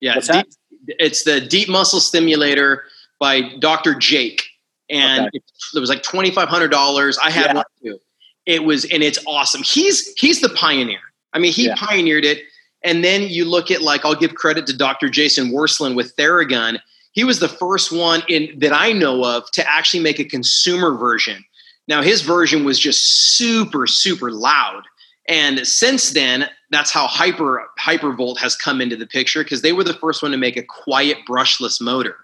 Speaker 1: Yeah, deep, it's the Deep Muscle Stimulator by Dr. Jake, and okay. it, was like twenty five hundred dollars. I had yeah. one too. It was, and it's awesome. He's he's the pioneer. I mean, he yeah. pioneered it. And then you look at like I'll give credit to Dr. Jason Wersland with Theragun. He was the first one in that I know of to actually make a consumer version. Now his version was just super super loud. And since then, that's how Hyper Hypervolt has come into the picture because they were the first one to make a quiet brushless motor.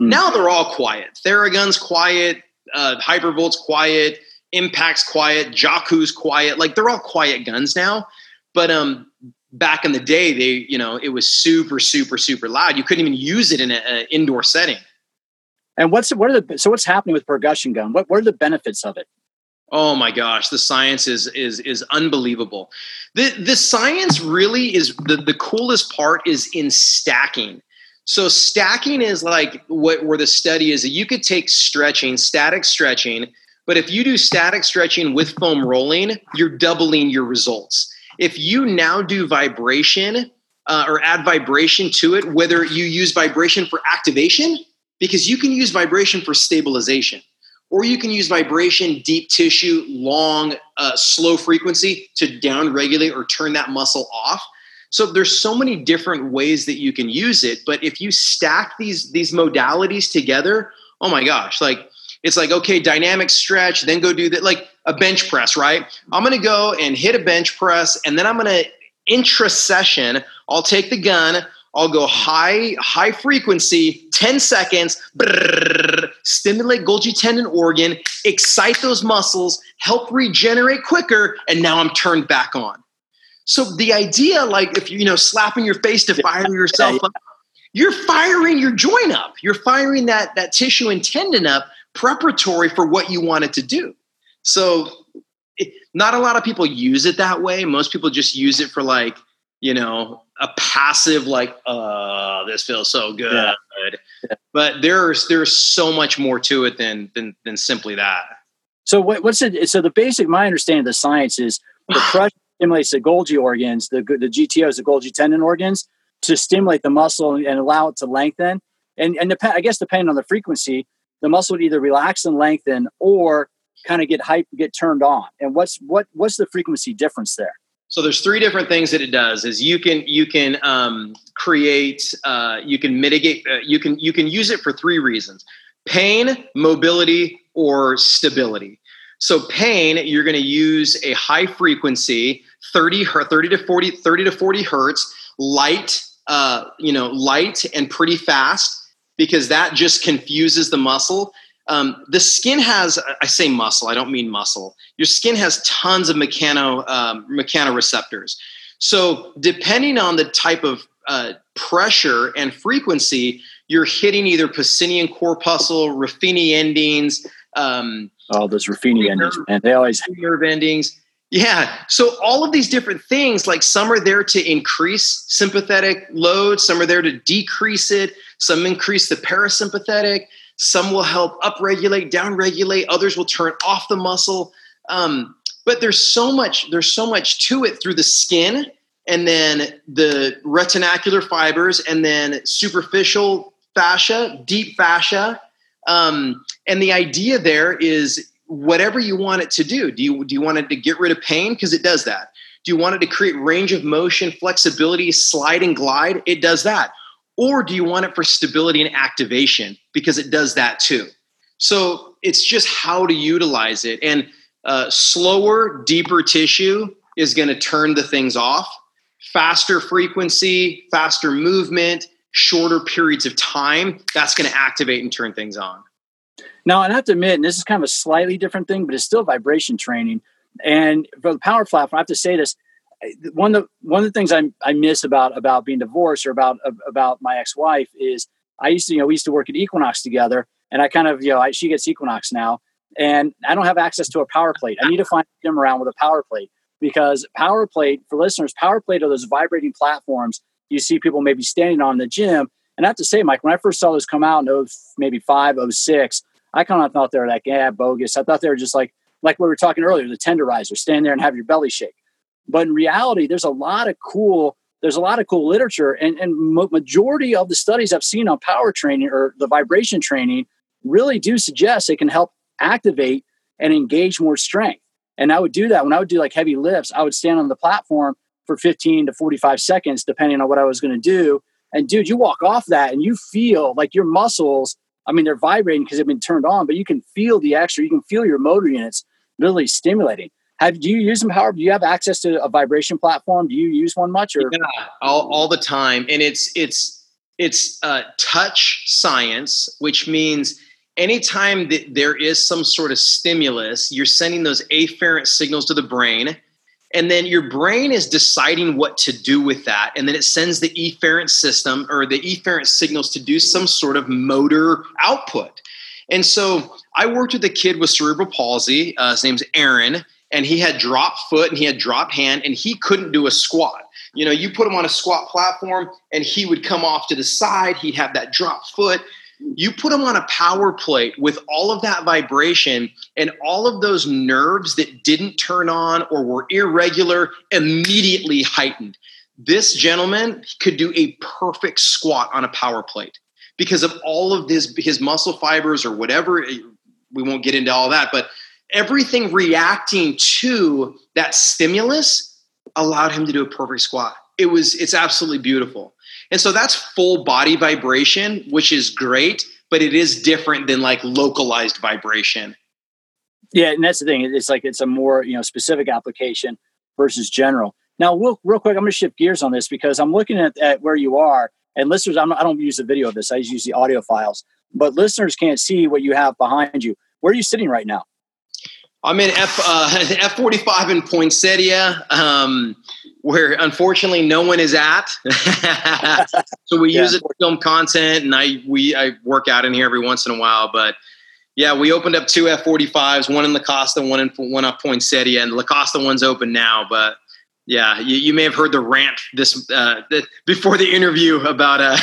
Speaker 1: Mm. Now they're all quiet. Theragun's quiet, uh, Hypervolt's quiet, Impact's quiet, Jacu's quiet. Like they're all quiet guns now. But um, back in the day, they you know it was super super super loud. You couldn't even use it in an indoor setting.
Speaker 2: And what's what are the so what's happening with percussion gun? What what are the benefits of it?
Speaker 1: Oh my gosh, the science is is is unbelievable. The the science really is the, the coolest part is in stacking. So stacking is like what where the study is that you could take stretching, static stretching, but if you do static stretching with foam rolling, you're doubling your results. If you now do vibration uh, or add vibration to it, whether you use vibration for activation, because you can use vibration for stabilization or you can use vibration, deep tissue, long, uh, slow frequency to down regulate or turn that muscle off. So there's so many different ways that you can use it. But if you stack these these modalities together, oh my gosh, like it's like okay, dynamic stretch, then go do that, like a bench press, right? I'm gonna go and hit a bench press, and then I'm gonna intra session. I'll take the gun, I'll go high high frequency, 10 seconds, brrr, stimulate Golgi tendon organ, excite those muscles, help regenerate quicker, and now I'm turned back on. So the idea, like if you you know slapping your face to fire yourself up, you're firing your joint up. You're firing that that tissue and tendon up, preparatory for what you want it to do. So it, not a lot of people use it that way. Most people just use it for like you know a passive like uh this feels so good. Yeah. Yeah. but there's there's so much more to it than than than simply that.
Speaker 2: So what, what's it so the basic my understanding of the science is the crush stimulates the golgi organs the the gtos the golgi tendon organs to stimulate the muscle and allow it to lengthen. And and dep- i guess depending on the frequency the muscle would either relax and lengthen or kind of get hype get turned on. And what's what what's the frequency difference there
Speaker 1: So there's three different things that it does. Is you can you can um, create, uh, you can mitigate, uh, you can you can use it for three reasons: pain, mobility, or stability. So pain, you're going to use a high frequency, 30 30 to 40 30 to 40 hertz, light, uh, you know, light and pretty fast because that just confuses the muscle. Um, the skin has, I say muscle, I don't mean muscle. Your skin has tons of mechano, um, mechanoreceptors. So, depending on the type of uh, pressure and frequency, you're hitting either Pacinian corpuscle, Ruffini endings. Um,
Speaker 2: oh, those Ruffini endings, and they always
Speaker 1: nerve endings. Yeah. So all of these different things, like some are there to increase sympathetic load, some are there to decrease it, some increase the parasympathetic, some will help upregulate, downregulate, others will turn off the muscle. Um, but there's so much, there's so much to it through the skin and then the retinacular fibers and then superficial fascia, deep fascia. Um, and the idea there is whatever you want it to do. Do you, do you want it to get rid of pain? Because it does that. Do you want it to create range of motion, flexibility, slide and glide? It does that. Or do you want it for stability and activation? Because it does that too. So it's just how to utilize it. And uh, slower, deeper tissue is going to turn the things off. Faster frequency, faster movement, shorter periods of time, that's going to activate and turn things on.
Speaker 2: Now, I have to admit, and this is kind of a slightly different thing, but it's still vibration training. And for the power platform, I have to say this: one of the one of the things I, I miss about about being divorced or about about my ex wife is I used to you know we used to work at Equinox together, and I kind of you know I, she gets Equinox now, and I don't have access to a power plate. I need to find him around with a power plate because power plate for listeners, power plate are those vibrating platforms you see people maybe standing on in the gym. And I have to say, Mike, when I first saw those come out in 0, maybe five, oh six, I kind of thought they were like, yeah, bogus. I thought they were just like, like we were talking earlier, the tenderizer, stand there and have your belly shake. But in reality, there's a lot of cool, there's a lot of cool literature, and and majority of the studies I've seen on power training or the vibration training really do suggest it can help activate and engage more strength. And I would do that when I would do like heavy lifts. I would stand on the platform for 15 to 45 seconds, depending on what I was going to do. And dude, you walk off that and you feel like your muscles I mean, they're vibrating because they've been turned on, but you can feel the extra, you can feel your motor units really stimulating. Have do you use them? Do you have access to a vibration platform? Do you use one much or
Speaker 1: yeah, all, all the time? And it's it's it's uh, touch science, which means anytime that there is some sort of stimulus, you're sending those afferent signals to the brain and then your brain is deciding what to do with that and then it sends the efferent system or the efferent signals to do some sort of motor output and so i worked with a kid with cerebral palsy uh, his name's aaron and he had drop foot and he had drop hand and he couldn't do a squat you know you put him on a squat platform and he would come off to the side he'd have that drop foot you put him on a power plate with all of that vibration and all of those nerves that didn't turn on or were irregular immediately heightened. This gentleman could do a perfect squat on a power plate because of all of his his muscle fibers or whatever. We won't get into all that, but everything reacting to that stimulus allowed him to do a perfect squat. It was it's absolutely beautiful. And so that's full body vibration, which is great, but it is different than like localized vibration.
Speaker 2: Yeah, and that's the thing. It's like it's a more you know specific application versus general. Now, real, real quick, I'm going to shift gears on this because I'm looking at, at where you are, and listeners, I'm, I don't use the video of this. I use the audio files, but listeners can't see what you have behind you. Where are you sitting right now?
Speaker 1: I'm in F uh, F45 in Poinsettia. Um, where unfortunately no one is at. so we yeah. use it for film content, and I we I work out in here every once in a while. But yeah, we opened up two F forty fives, one in La Costa, one in one up Poinsettia, and La Costa one's open now. But yeah, you, you may have heard the rant this uh, the, before the interview about uh,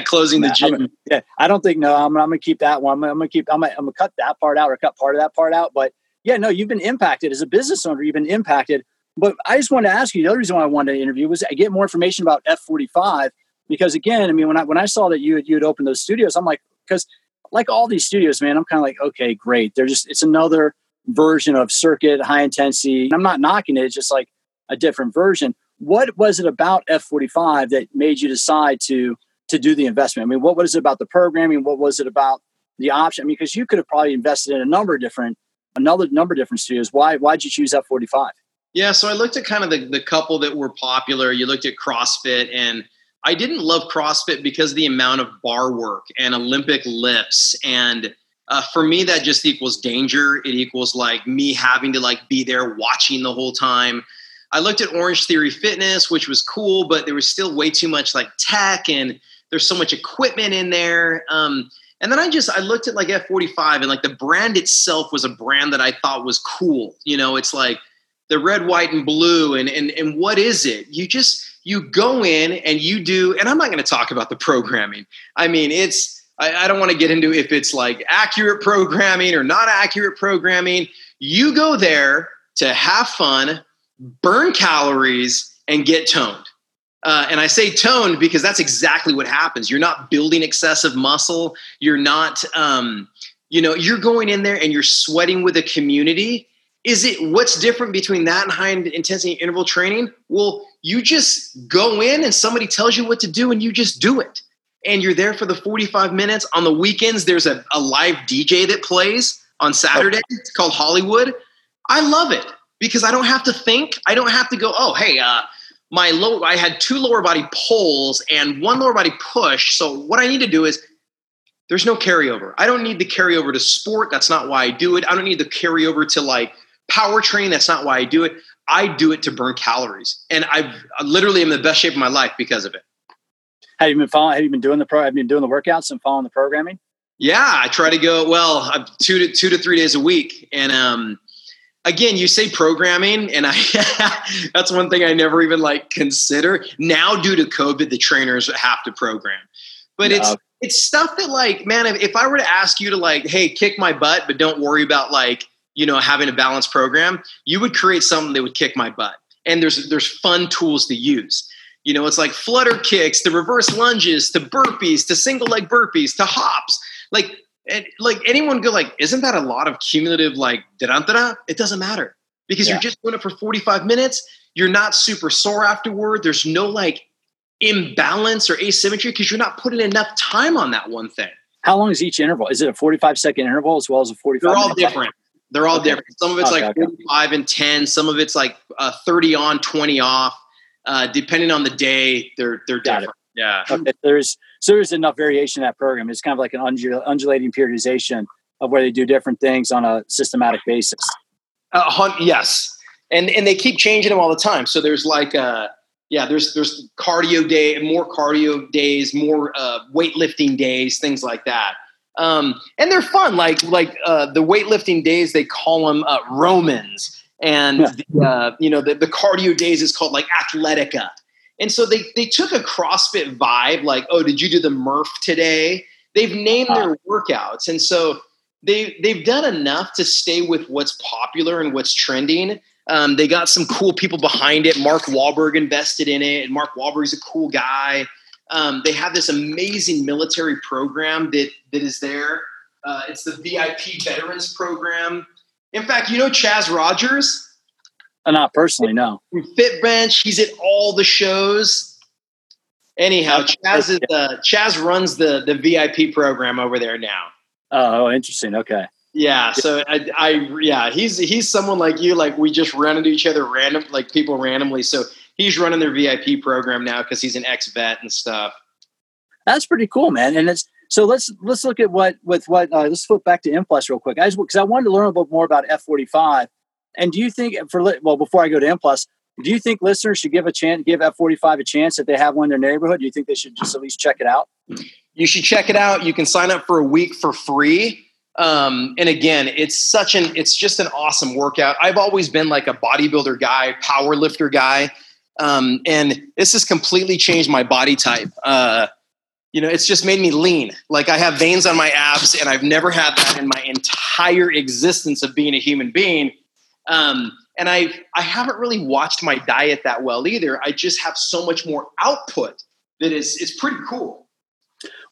Speaker 1: closing the gym.
Speaker 2: yeah, I don't think no. I'm, I'm gonna keep that one. I'm, I'm gonna keep. I'm gonna, I'm gonna cut that part out or cut part of that part out. But yeah, no, you've been impacted as a business owner. You've been impacted but I just wanted to ask you the other reason why I wanted to interview was I get more information about F45 because again, I mean, when I when I saw that you had, you had opened those studios, I'm like, because like all these studios, man, I'm kind of like, okay, great. They're just it's another version of circuit high intensity. I'm not knocking it. It's just like a different version. What was it about F45 that made you decide to to do the investment? I mean, what was it about the programming? What was it about the option? I mean, because you could have probably invested in a number of different another number of different studios. Why why did you choose F45?
Speaker 1: Yeah, so I looked at kind of the, the couple that were popular. You looked at CrossFit, and I didn't love CrossFit because of the amount of bar work and Olympic lifts. And uh, for me, that just equals danger. It equals like me having to like be there watching the whole time. I looked at Orange Theory Fitness, which was cool, but there was still way too much like tech and there's so much equipment in there. Um, and then I just I looked at like F45 and like the brand itself was a brand that I thought was cool. You know, it's like the red, white, and blue. And and and what is it? You just you go in and you do, and I'm not going to talk about the programming. I mean, it's I, I don't want to get into if it's like accurate programming or not accurate programming. You go there to have fun, burn calories, and get toned. Uh, and I say toned because that's exactly what happens. You're not building excessive muscle. You're not, um, you know, you're going in there and you're sweating with a community. Is it what's different between that and high intensity interval training? Well, you just go in and somebody tells you what to do and you just do it. And you're there for the 45 minutes. On the weekends, there's a, a live DJ that plays on Saturday. It's called Hollywood. I love it because I don't have to think. I don't have to go, oh, hey, uh, my low I had two lower body pulls and one lower body push. So what I need to do is there's no carryover. I don't need the carryover to sport. That's not why I do it. I don't need the carryover to like power training. That's not why I do it. I do it to burn calories. And I've I literally am in the best shape of my life because of it.
Speaker 2: Have you been following have you been doing the pro have you been doing the workouts and following the programming?
Speaker 1: Yeah, I try to go well, two to two to three days a week. And um again you say programming and i that's one thing i never even like consider. Now due to covid the trainers have to program. But yeah. it's it's stuff that like man if, if i were to ask you to like hey kick my butt but don't worry about like you know having a balanced program you would create something that would kick my butt. And there's there's fun tools to use. You know it's like flutter kicks to reverse lunges to burpees to single leg burpees to hops. Like and like anyone go like, isn't that a lot of cumulative like da-da-da? It doesn't matter because yeah. you're just doing it for 45 minutes. You're not super sore afterward. There's no like imbalance or asymmetry because you're not putting enough time on that one thing.
Speaker 2: How long is each interval? Is it a 45 second interval as well as a 45?
Speaker 1: They're all different. They're all okay. different. Some of it's okay, like 45 and 10. Some of it's like uh, 30 on, 20 off. Uh, depending on the day, they're they're different. Yeah.
Speaker 2: Okay. There's so there's enough variation in that program. It's kind of like an undul- undulating periodization of where they do different things on a systematic basis.
Speaker 1: Uh, yes, and and they keep changing them all the time. So there's like uh yeah, there's there's cardio day, more cardio days, more uh, weightlifting days, things like that. Um, and they're fun. Like like uh, the weightlifting days, they call them uh, Romans, and yeah. the, uh, you know the, the cardio days is called like Athletica. And so they they took a CrossFit vibe, like, oh, did you do the Murph today? They've named their workouts, and so they they've done enough to stay with what's popular and what's trending. Um, they got some cool people behind it. Mark Wahlberg invested in it, and Mark Wahlberg's a cool guy. Um, they have this amazing military program that that is there. Uh, it's the VIP Veterans Program. In fact, you know Chaz Rogers.
Speaker 2: Uh, not personally, no.
Speaker 1: Fit Bench, he's at all the shows. Anyhow, Chaz is the Chaz runs the the VIP program over there now.
Speaker 2: Oh, interesting. Okay.
Speaker 1: Yeah. So I, I, yeah, he's he's someone like you. Like we just run into each other random, like people randomly. So he's running their VIP program now because he's an ex vet and stuff.
Speaker 2: That's pretty cool, man. And it's so let's let's look at what with what uh, let's flip back to Implus real quick, guys, because I wanted to learn a little more about F forty five and do you think for well before I go to Implus, do you think listeners should give a chance, give F forty five a chance if they have one in their neighborhood? Do you think they should just at least check it out?
Speaker 1: You should check it out. You can sign up for a week for free. Um, and again, it's such an it's just an awesome workout. I've always been like a bodybuilder guy, power lifter guy, um, and this has completely changed my body type. Uh, you know, it's just made me lean. Like I have veins on my abs, and I've never had that in my entire existence of being a human being. Um, and I I haven't really watched my diet that well either. I just have so much more output that is is pretty cool.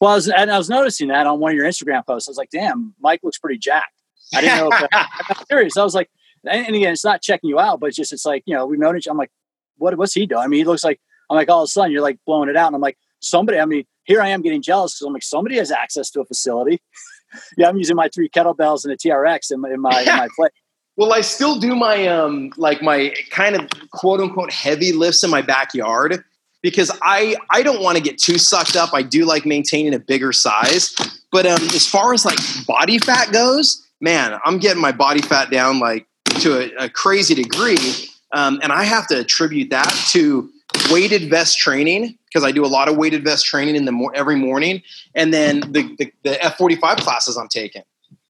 Speaker 2: Well, I was, and I was noticing that on one of your Instagram posts. I was like, "Damn, Mike looks pretty jacked." I didn't know. If, I'm serious. I was like, and again, it's not checking you out, but it's just it's like you know we've noticed. I'm like, what what's he doing? I mean, he looks like I'm like all of a sudden you're like blowing it out, and I'm like somebody. I mean, here I am getting jealous because I'm like somebody has access to a facility. yeah, I'm using my three kettlebells and a TRX in my in my, in my play.
Speaker 1: Well, I still do my um like my kind of quote unquote heavy lifts in my backyard because I I don't want to get too sucked up. I do like maintaining a bigger size, but um as far as like body fat goes, man, I'm getting my body fat down like to a, a crazy degree, um, and I have to attribute that to weighted vest training because I do a lot of weighted vest training in the mo- every morning, and then the the, the F45 classes I'm taking.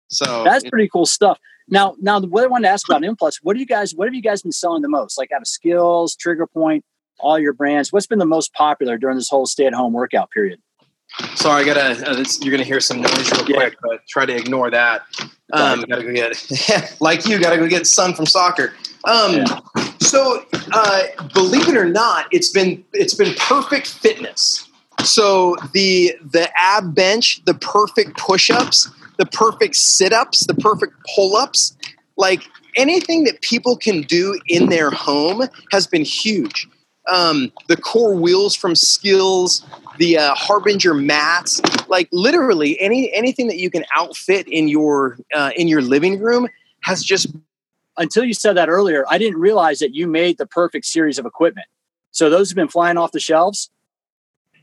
Speaker 1: So
Speaker 2: that's pretty cool stuff. Now, now what I wanted to ask about Implus, what do you guys, what have you guys been selling the most? Like out of SKLZ, trigger point, all your brands, what's been the most popular during this whole stay at home workout period?
Speaker 1: Sorry, I gotta. Uh, you're gonna hear some noise real quick, yeah. but try to ignore that. Um, gotta go get, like you, gotta go get son from soccer. Um, yeah. So, uh, believe it or not, it's been it's been perfect fitness. So the the ab bench, the perfect push-ups, the perfect sit ups, the perfect pull ups. Like anything that people can do in their home has been huge. Um, the core wheels from SKLZ, the uh, Harbinger mats, like literally any anything that you can outfit in your uh, in your living room has just.
Speaker 2: Until you said that earlier, I didn't realize that you made the perfect series of equipment. So those have been flying off the shelves.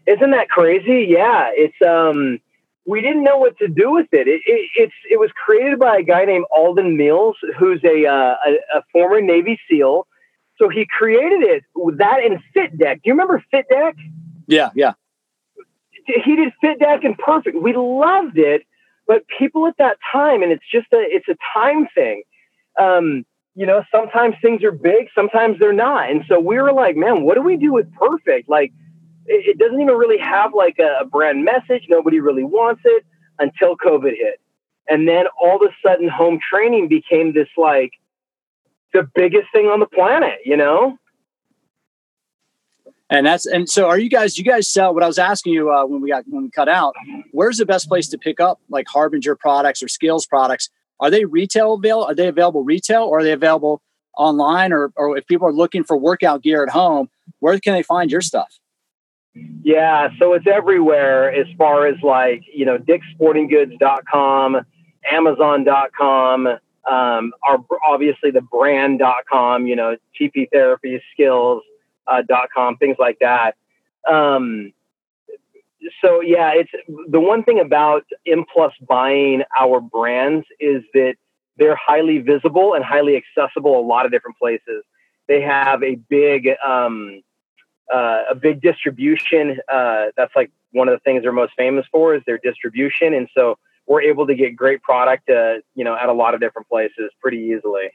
Speaker 3: Isn't that crazy? Yeah, it's um, we didn't know what to do with it. It, it. it's it was created by a guy named Alden Mills, who's a, uh, a, a former Navy SEAL. So he created it with that in Fit Deck. Do you remember Fit Deck?
Speaker 2: Yeah, yeah.
Speaker 3: He did Fit Deck and perfect. We loved it, but people at that time, and it's just a it's a time thing. Um, you know, sometimes things are big, sometimes they're not, and so we were like, man, what do we do with perfect? Like it, doesn't even really have like a, brand message. Nobody really wants it until COVID hit. And then all of a sudden, home training became this like the biggest thing on the planet, you know?
Speaker 2: And that's and so are you guys? You guys sell what I was asking you uh, when we got when we cut out. Where's the best place to pick up like Harbinger products or SKLZ products? Are they retail available? Are they available retail or are they available online? Or or if people are looking for workout gear at home, where can they find your stuff?
Speaker 3: Yeah, so it's everywhere as far as like, you know, dicksportinggoods.com, amazon.com, um, are obviously the brand.com, you know, TP therapy SKLZ, uh, .com, things like that. Um, so yeah, it's the one thing about Implus buying our brands is that they're highly visible and highly accessible a lot of different places. They have a big, um, uh, a big distribution. Uh, that's like one of the things they're most famous for is their distribution, and so we're able to get great product, uh, you know, at a lot of different places pretty easily.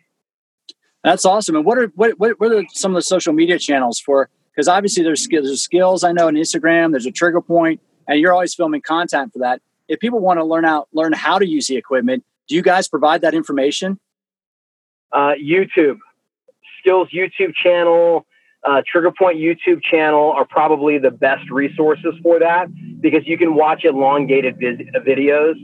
Speaker 2: That's awesome. And what are what what, what are some of the social media channels for? Because obviously there's SKLZ, there's SKLZ I know on Instagram. There's a trigger point, and you're always filming content for that. If people want to learn out learn how to use the equipment, do you guys provide that information?
Speaker 3: Uh, YouTube, SKLZ YouTube channel, uh, Trigger Point YouTube channel are probably the best resources for that because you can watch elongated vis- videos.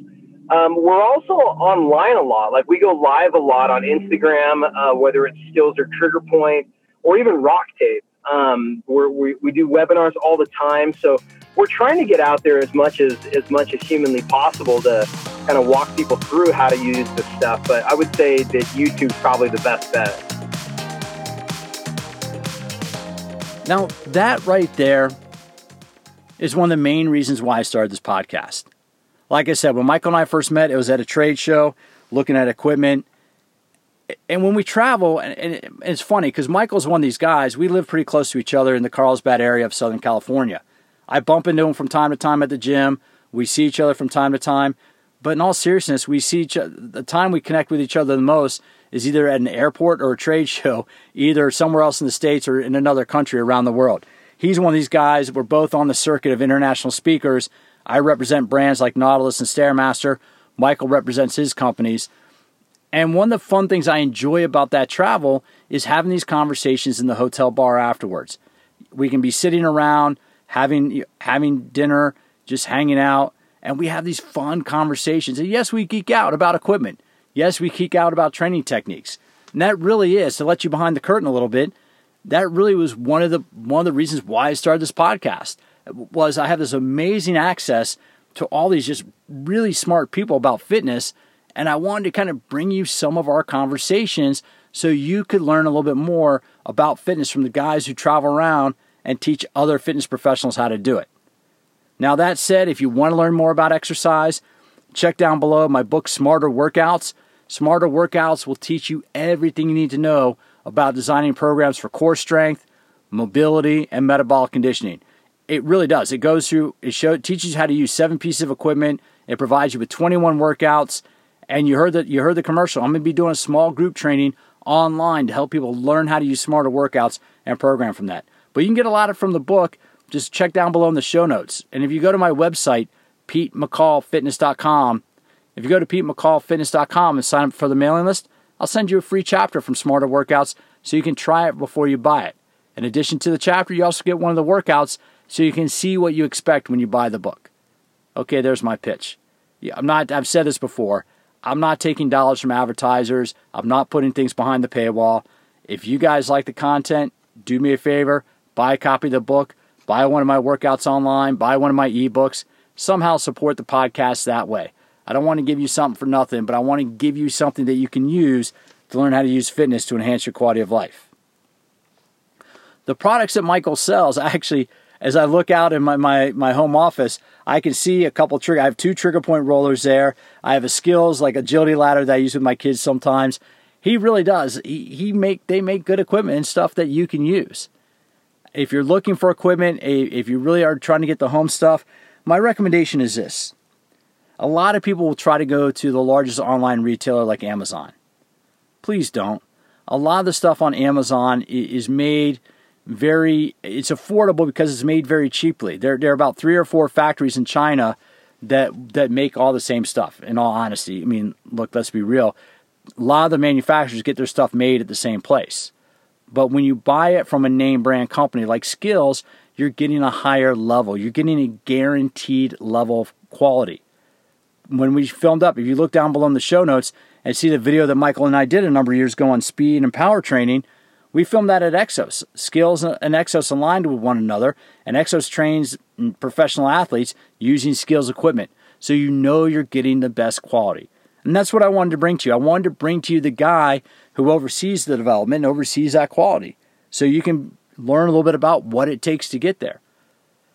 Speaker 3: Um, we're also online a lot. Like we go live a lot on Instagram, uh, whether it's SKLZ or Trigger Point or even Rock Tape. Um, we we do webinars all the time. So we're trying to get out there as much as as much as humanly possible to kind of walk people through how to use this stuff. But I would say that YouTube's probably the best bet.
Speaker 2: Now, that right there is one of the main reasons why I started this podcast. Like I said, when Michael and I first met, it was at a trade show looking at equipment. And when we travel, and it's funny because Michael's one of these guys, we live pretty close to each other in the Carlsbad area of Southern California. I bump into him from time to time at the gym. We see each other from time to time. But in all seriousness, we see each other, the time we connect with each other the most is either at an airport or a trade show, either somewhere else in the States or in another country around the world. He's one of these guys. We're both on the circuit of international speakers. I represent brands like Nautilus and Stairmaster. Michael represents his companies. And one of the fun things I enjoy about that travel is having these conversations in the hotel bar afterwards. We can be sitting around having having dinner, just hanging out, and we have these fun conversations. And yes, we geek out about equipment. Yes, we geek out about training techniques. And that really is to let you behind the curtain a little bit. that really was one of the one of the reasons why I started this podcast was I have this amazing access to all these just really smart people about fitness and I wanted to kind of bring you some of our conversations so you could learn a little bit more about fitness from the guys who travel around and teach other fitness professionals how to do it. Now, that said, if you want to learn more about exercise, check down below my book, Smarter Workouts. Smarter Workouts will teach you everything you need to know about designing programs for core strength, mobility, and metabolic conditioning. It really does. It goes through, it show, it teaches you how to use seven pieces of equipment. It provides you with 21 workouts. And you heard that you heard the commercial. I'm going to be doing a small group training online to help people learn how to use smarter workouts and program from that. But you can get a lot of from the book. Just check down below in the show notes. And if you go to my website, PeteMcCallFitness.com, if you go to PeteMcCallFitness.com and sign up for the mailing list, I'll send you a free chapter from Smarter Workouts so you can try it before you buy it. In addition to the chapter, you also get one of the workouts so you can see what you expect when you buy the book. Okay, there's my pitch. Yeah, I'm not I've said this before. I'm not taking dollars from advertisers. I'm not putting things behind the paywall. If you guys like the content, do me a favor, buy a copy of the book, buy one of my workouts online, buy one of my ebooks, somehow support the podcast that way. I don't want to give you something for nothing, but I want to give you something that you can use to learn how to use fitness to enhance your quality of life. The products that Michael sells, actually, as I look out in my, my, my home office, I can see a couple trigger. I have two trigger point rollers there. I have a SKLZ like agility ladder that I use with my kids sometimes. He really does. He, he make they make good equipment and stuff that you can use. If you're looking for equipment, if you really are trying to get the home stuff, my recommendation is this. A lot of people will try to go to the largest online retailer like Amazon. Please don't. A lot of the stuff on Amazon is made very it's affordable because it's made very cheaply. There there are about three or four factories in China that that make all the same stuff. In all honesty, I mean, look, let's be real. A lot of the manufacturers get their stuff made at the same place. But when you buy it from a name brand company like SKLZ, you're getting a higher level. You're getting a guaranteed level of quality. When we filmed up, if you look down below in the show notes and see the video that Michael and I did a number of years ago on speed and power training, we filmed that at Exos. SKLZ and Exos aligned with one another, and Exos trains professional athletes using SKLZ equipment. So you know you're getting the best quality. And that's what I wanted to bring to you. I wanted to bring to you the guy who oversees the development and oversees that quality. So you can learn a little bit about what it takes to get there.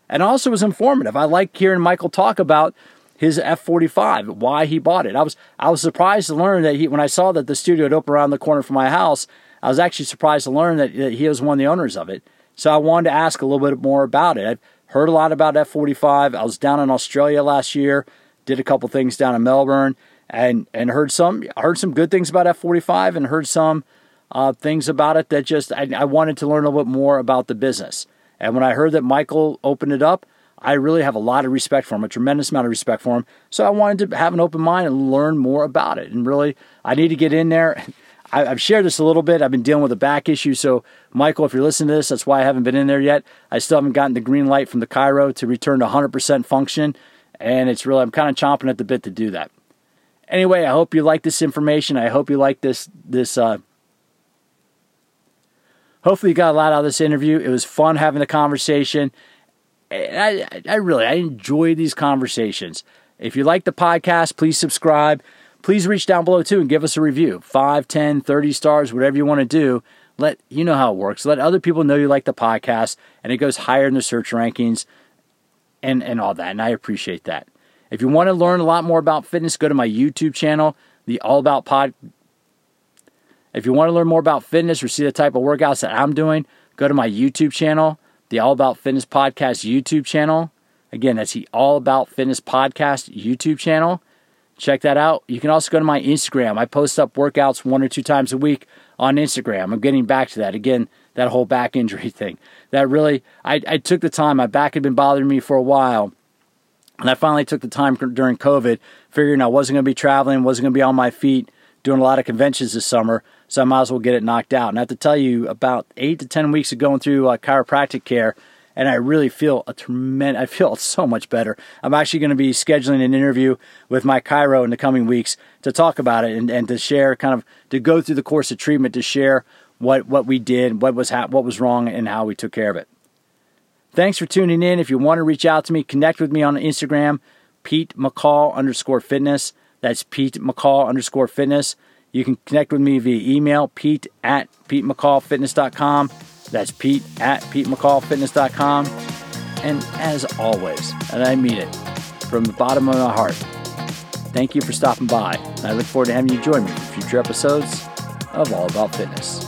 Speaker 2: And also was informative. I like hearing Michael talk about his F45, why he bought it. I was I was surprised to learn that he when I saw that the studio had opened around the corner from my house I was actually surprised to learn that, that he was one of the owners of it. So I wanted to ask a little bit more about it. I've heard a lot about F45. I was down in Australia last year, did a couple things down in Melbourne, and and heard some heard some good things about F45 and heard some uh, things about it that just I, I wanted to learn a little bit more about the business. And when I heard that Michael opened it up, I really have a lot of respect for him, a tremendous amount of respect for him. So I wanted to have an open mind and learn more about it. And really, I need to get in there. I, have shared this a little bit. I've been dealing with a back issue. So, Michael, if you're listening to this, that's why I haven't been in there yet. I still haven't gotten the green light from the chiro to return to 100% function. And it's really, I'm kind of chomping at the bit to do that. Anyway, I hope you like this information. I hope you like this, this, uh, hopefully you got a lot out of this interview. It was fun having the conversation. I, I really, I enjoy these conversations. If you like the podcast, please subscribe. Please reach down below too and give us a review. 5 10 30 stars whatever you want to do. Let you know how it works. Let other people know you like the podcast and it goes higher in the search rankings and and all that and i appreciate that. If you want to learn a lot more about fitness go to my youtube channel the all about pod. If you want to learn more about fitness or see the type of workouts that i'm doing go to my youtube channel the all about fitness podcast youtube channel again that's the all about fitness podcast youtube channel Check that out. You can also go to my Instagram. I post up workouts one or two times a week on Instagram. I'm getting back to that. Again, that whole back injury thing. That really, I, I took the time. My back had been bothering me for a while. And I finally took the time during COVID, figuring I wasn't going to be traveling, wasn't going to be on my feet, doing a lot of conventions this summer. So I might as well get it knocked out. And I have to tell you, about eight to 10 weeks of going through uh, chiropractic care, and I really feel a tremendous. I feel so much better. I'm actually going to be scheduling an interview with my chiro in the coming weeks to talk about it and, and to share kind of to go through the course of treatment to share what what we did, what was ha- what was wrong, and how we took care of it. Thanks for tuning in. If you want to reach out to me, connect with me on Instagram, Pete McCall underscore fitness. That's Pete McCall underscore fitness. You can connect with me via email, pete at PeteMcCallFitness.com. That's Pete at PeteMcCallFitness.com. And as always, and I mean it from the bottom of my heart, thank you for stopping by. And I look forward to having you join me for future episodes of All About Fitness.